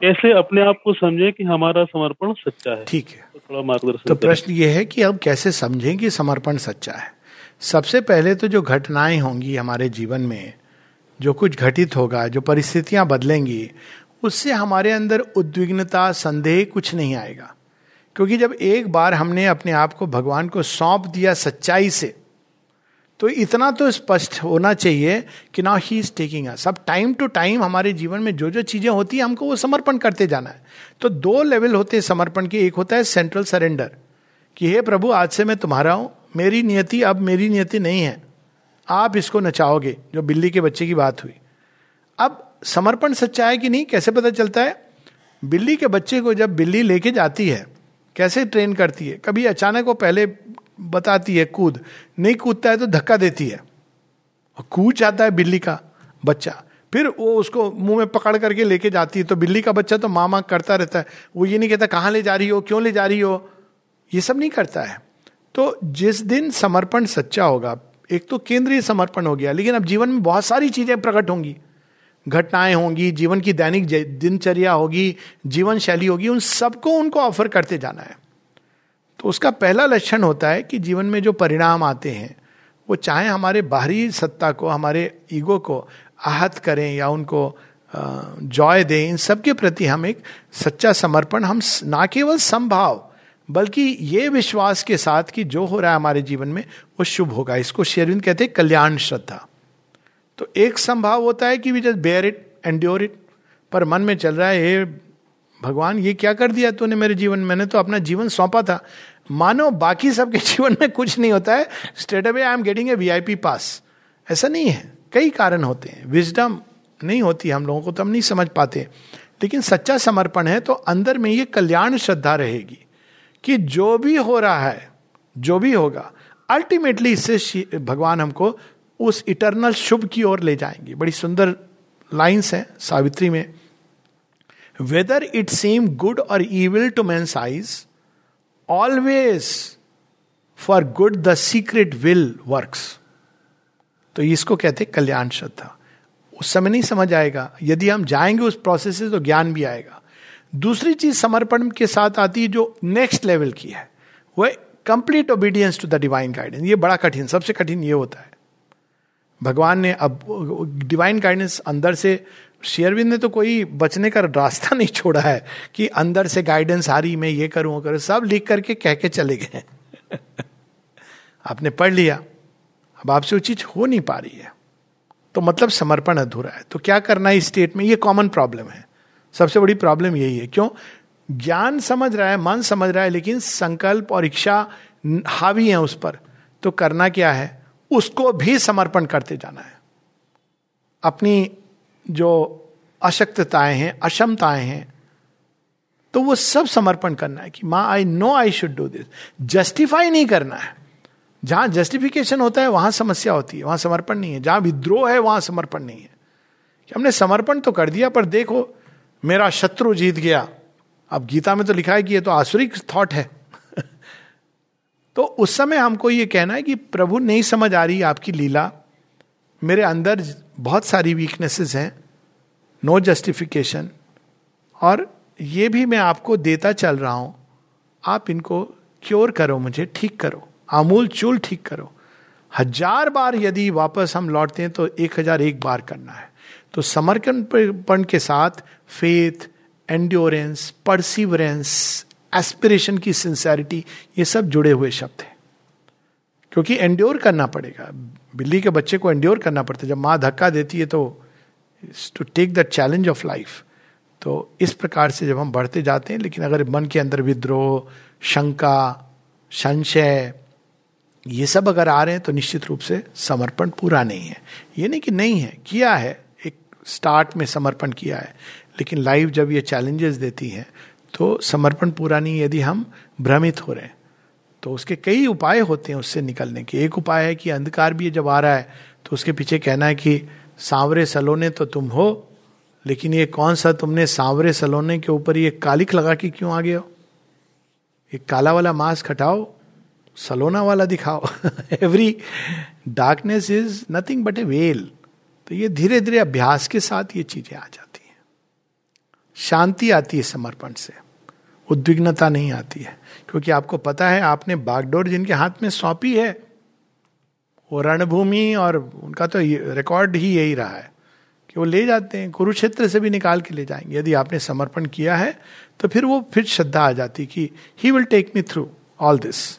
कैसे अपने आप को समझे कि हमारा समर्पण सच्चा है? ठीक है। तो थोड़ा मार्गदर्शन तो प्रश्न ये है कि हम कैसे समझें कि समर्पण सच्चा है? सबसे पहले तो जो घटनाएँ होंगी हमारे जीवन में, जो कुछ घटित होगा, जो परिस्थितियाँ बदलेंगी, उससे हमारे अंदर उद्विग्नता, संदेह कुछ नहीं आएगा। क्योंकि जब एक बार हमने अपने आप को भगवान को सौंप दिया सच्चाई से तो इतना तो स्पष्ट होना चाहिए कि ना ही इज़ टेकिंग अस अब टाइम टू टाइम हमारे जीवन में जो जो चीज़ें होती है, हमको वो समर्पण करते जाना है। तो दो लेवल होते हैं समर्पण के। एक होता है सेंट्रल सरेंडर कि, हे प्रभु, आज से मैं तुम्हारा हूँ मेरी नियति अब मेरी नियति नहीं है। आप इसको नचाओगे, जो बिल्ली के बच्चे की बात हुई। अब समर्पण सच्चा है कि नहीं, कैसे पता चलता है? बिल्ली के बच्चे को जब बिल्ली लेके जाती है, कैसे ट्रेन करती है? कभी अचानक वो पहले बताती है कूद, नहीं कूदता है तो धक्का देती है। और कूद जाता है बिल्ली का बच्चा। फिर वो उसको मुँह में पकड़ करके लेके जाती है तो बिल्ली का बच्चा तो माँ माँ करता रहता है। वो ये नहीं कहता, कहाँ ले जा रही हो? क्यों ले जा रही हो? ये सब नहीं करता है। तो जिस दिन समर्पण सच्चा होगा, एक तो केंद्रीय समर्पण हो गया, लेकिन अब जीवन में बहुत सारी चीज़ें प्रकट होंगी। घटनाएँ होंगी, जीवन की दैनिक दिनचर्या होगी, जीवन शैली होगी, उन सबको उनको ऑफ़र करते जाना है। तो उसका पहला लक्षण होता है कि जीवन में जो परिणाम आते हैं, वो चाहे हमारे बाहरी सत्ता को, हमारे ईगो को आहत करें या उनको जॉय दें, इन सब के प्रति हम एक सच्चा समर्पण, हम ना केवल संभाव बल्कि ये विश्वास के साथ कि जो हो रहा है हमारे जीवन में, वो शुभ होगा। इसको शेरविंद कहते हैं कल्याण श्रद्धा। तो एक संभाव होता है कि we just bear it endure it पर मन में चल रहा है, हे भगवान, ये क्या कर दिया तूने मेरे जीवन मैंने तो अपना जीवन सौंपा था। मानो बाकी सबके जीवन में कुछ नहीं होता है। Straightaway I am getting a VIP pass ऐसा नहीं है। कई कारण होते हैं। विजडम नहीं होती, हम लोगों को तो हम नहीं समझ पाते। लेकिन सच्चा समर्पण है तो अंदर में ये कल्याण श्रद्धा रहेगी। कि जो भी हो रहा है, जो भी होगा अल्टीमेटली इससे भगवान हमको उस इटरनल शुभ की ओर ले जाएँगे। बड़ी सुंदर लाइंस हैं सावित्री में। Whether it seem good or evil to man's eyes always for good the secret will works तो इसको कहते कल्याण श्रद्धा। उस समय नहीं समझ आएगा। यदि हम जाएँगे उस प्रोसेस से तो ज्ञान भी आएगा। दूसरी चीज़ समर्पण के साथ आती है जो नेक्स्ट लेवल की है। वह complete obedience to the divine guidance ये बड़ा कठिन, सबसे कठिन ये होता है। भगवान ने अब डिवाइन गाइडेंस अंदर से शेयरविंद ने तो कोई बचने का रास्ता नहीं छोड़ा है कि अंदर से गाइडेंस आ रही, मैं ये करूँ करूँ, सब लिख करके कह के चले गए। आपने पढ़ लिया, अब आपसे वो चीज़ हो नहीं पा रही है। तो मतलब समर्पण अधूरा है। तो क्या करना है स्टेट में? ये कॉमन प्रॉब्लम है। सबसे बड़ी प्रॉब्लम यही है। क्यों? ज्ञान समझ रहा है, मन समझ रहा है, लेकिन संकल्प और इच्छा हावी है उस पर। तो करना क्या है? उसको भी समर्पण करते जाना है। अपनी जो अशक्तताएँ हैं, अक्षमताएँ हैं तो वो सब समर्पण करना है कि, माँ I know I should do this justify नहीं करना है। जहाँ जस्टिफिकेशन होता है, वहाँ समस्या होती है, वहाँ समर्पण नहीं है। जहाँ विद्रोह है, वहाँ समर्पण नहीं है। कि हमने समर्पण तो कर दिया, पर देखो मेरा शत्रु जीत गया। अब गीता में तो लिखा है कि ये तो आसुरिक थॉट है। तो उस समय हमको ये कहना है कि प्रभु नहीं समझ आ रही आपकी लीला। मेरे अंदर बहुत सारी वीकनेसेस हैं नो जस्टिफिकेशन और ये भी मैं आपको देता चल रहा हूँ। आप इनको क्योर करो मुझे, ठीक करो। आमूल चूल ठीक करो। हज़ार बार यदि वापस हम लौटते हैं तो एक हज़ार एक बार करना है। तो समर्पण के साथ फेथ एंड्योरेंस परसिवरेंस एस्पिरेशन की सिंसेरिटी ये सब जुड़े हुए शब्द हैं। क्योंकि एंड्योर करना पड़ेगा। बिल्ली के बच्चे को एंड्योर करना पड़ता है। जब माँ धक्का देती है तो to take the challenge of life तो इस प्रकार से जब हम बढ़ते जाते हैं, लेकिन अगर मन के अंदर विद्रोह, शंका, संशय, ये सब अगर आ रहे हैं तो निश्चित रूप से समर्पण पूरा नहीं है। ये नहीं कि नहीं है, किया है स्टार्ट में समर्पण किया है। लेकिन लाइफ जब ये चैलेंजेस देती है तो समर्पण पूरा नहीं, यदि हम भ्रमित हो रहे हैं तो उसके कई उपाय होते हैं उससे निकलने के। एक उपाय है कि अंधकार भी जब आ रहा है तो उसके पीछे कहना है कि सांवरे सलोने तो तुम हो, लेकिन ये कौन सा तुमने सांवरे सलोने के ऊपर ये कालिक लगा के क्यों आ गए हो? ये काला वाला मास्क हटाओ, सलोना वाला दिखाओ। Every darkness is nothing but a veil तो ये धीरे धीरे अभ्यास के साथ ये चीज़ें आ जाती हैं। शांति आती है समर्पण से। उद्विग्नता नहीं आती है। क्योंकि आपको पता है, आपने बागडोर जिनके हाथ में सौंपी है, वो रणभूमि और उनका तो रिकॉर्ड ही यही रहा है कि वो ले जाते हैं, कुरुक्षेत्र से भी निकाल के ले जाएँगे। यदि आपने समर्पण किया है तो फिर वो, फिर श्रद्धा आ जाती कि he will take me through all this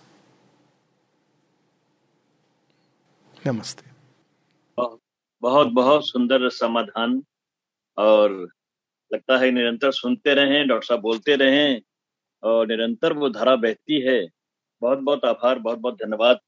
नमस्ते। बहुत बहुत सुंदर समाधान और लगता है निरंतर सुनते रहें, डॉक्टर साहब बोलते रहें और निरंतर वो धारा बहती है। बहुत बहुत आभार बहुत बहुत धन्यवाद।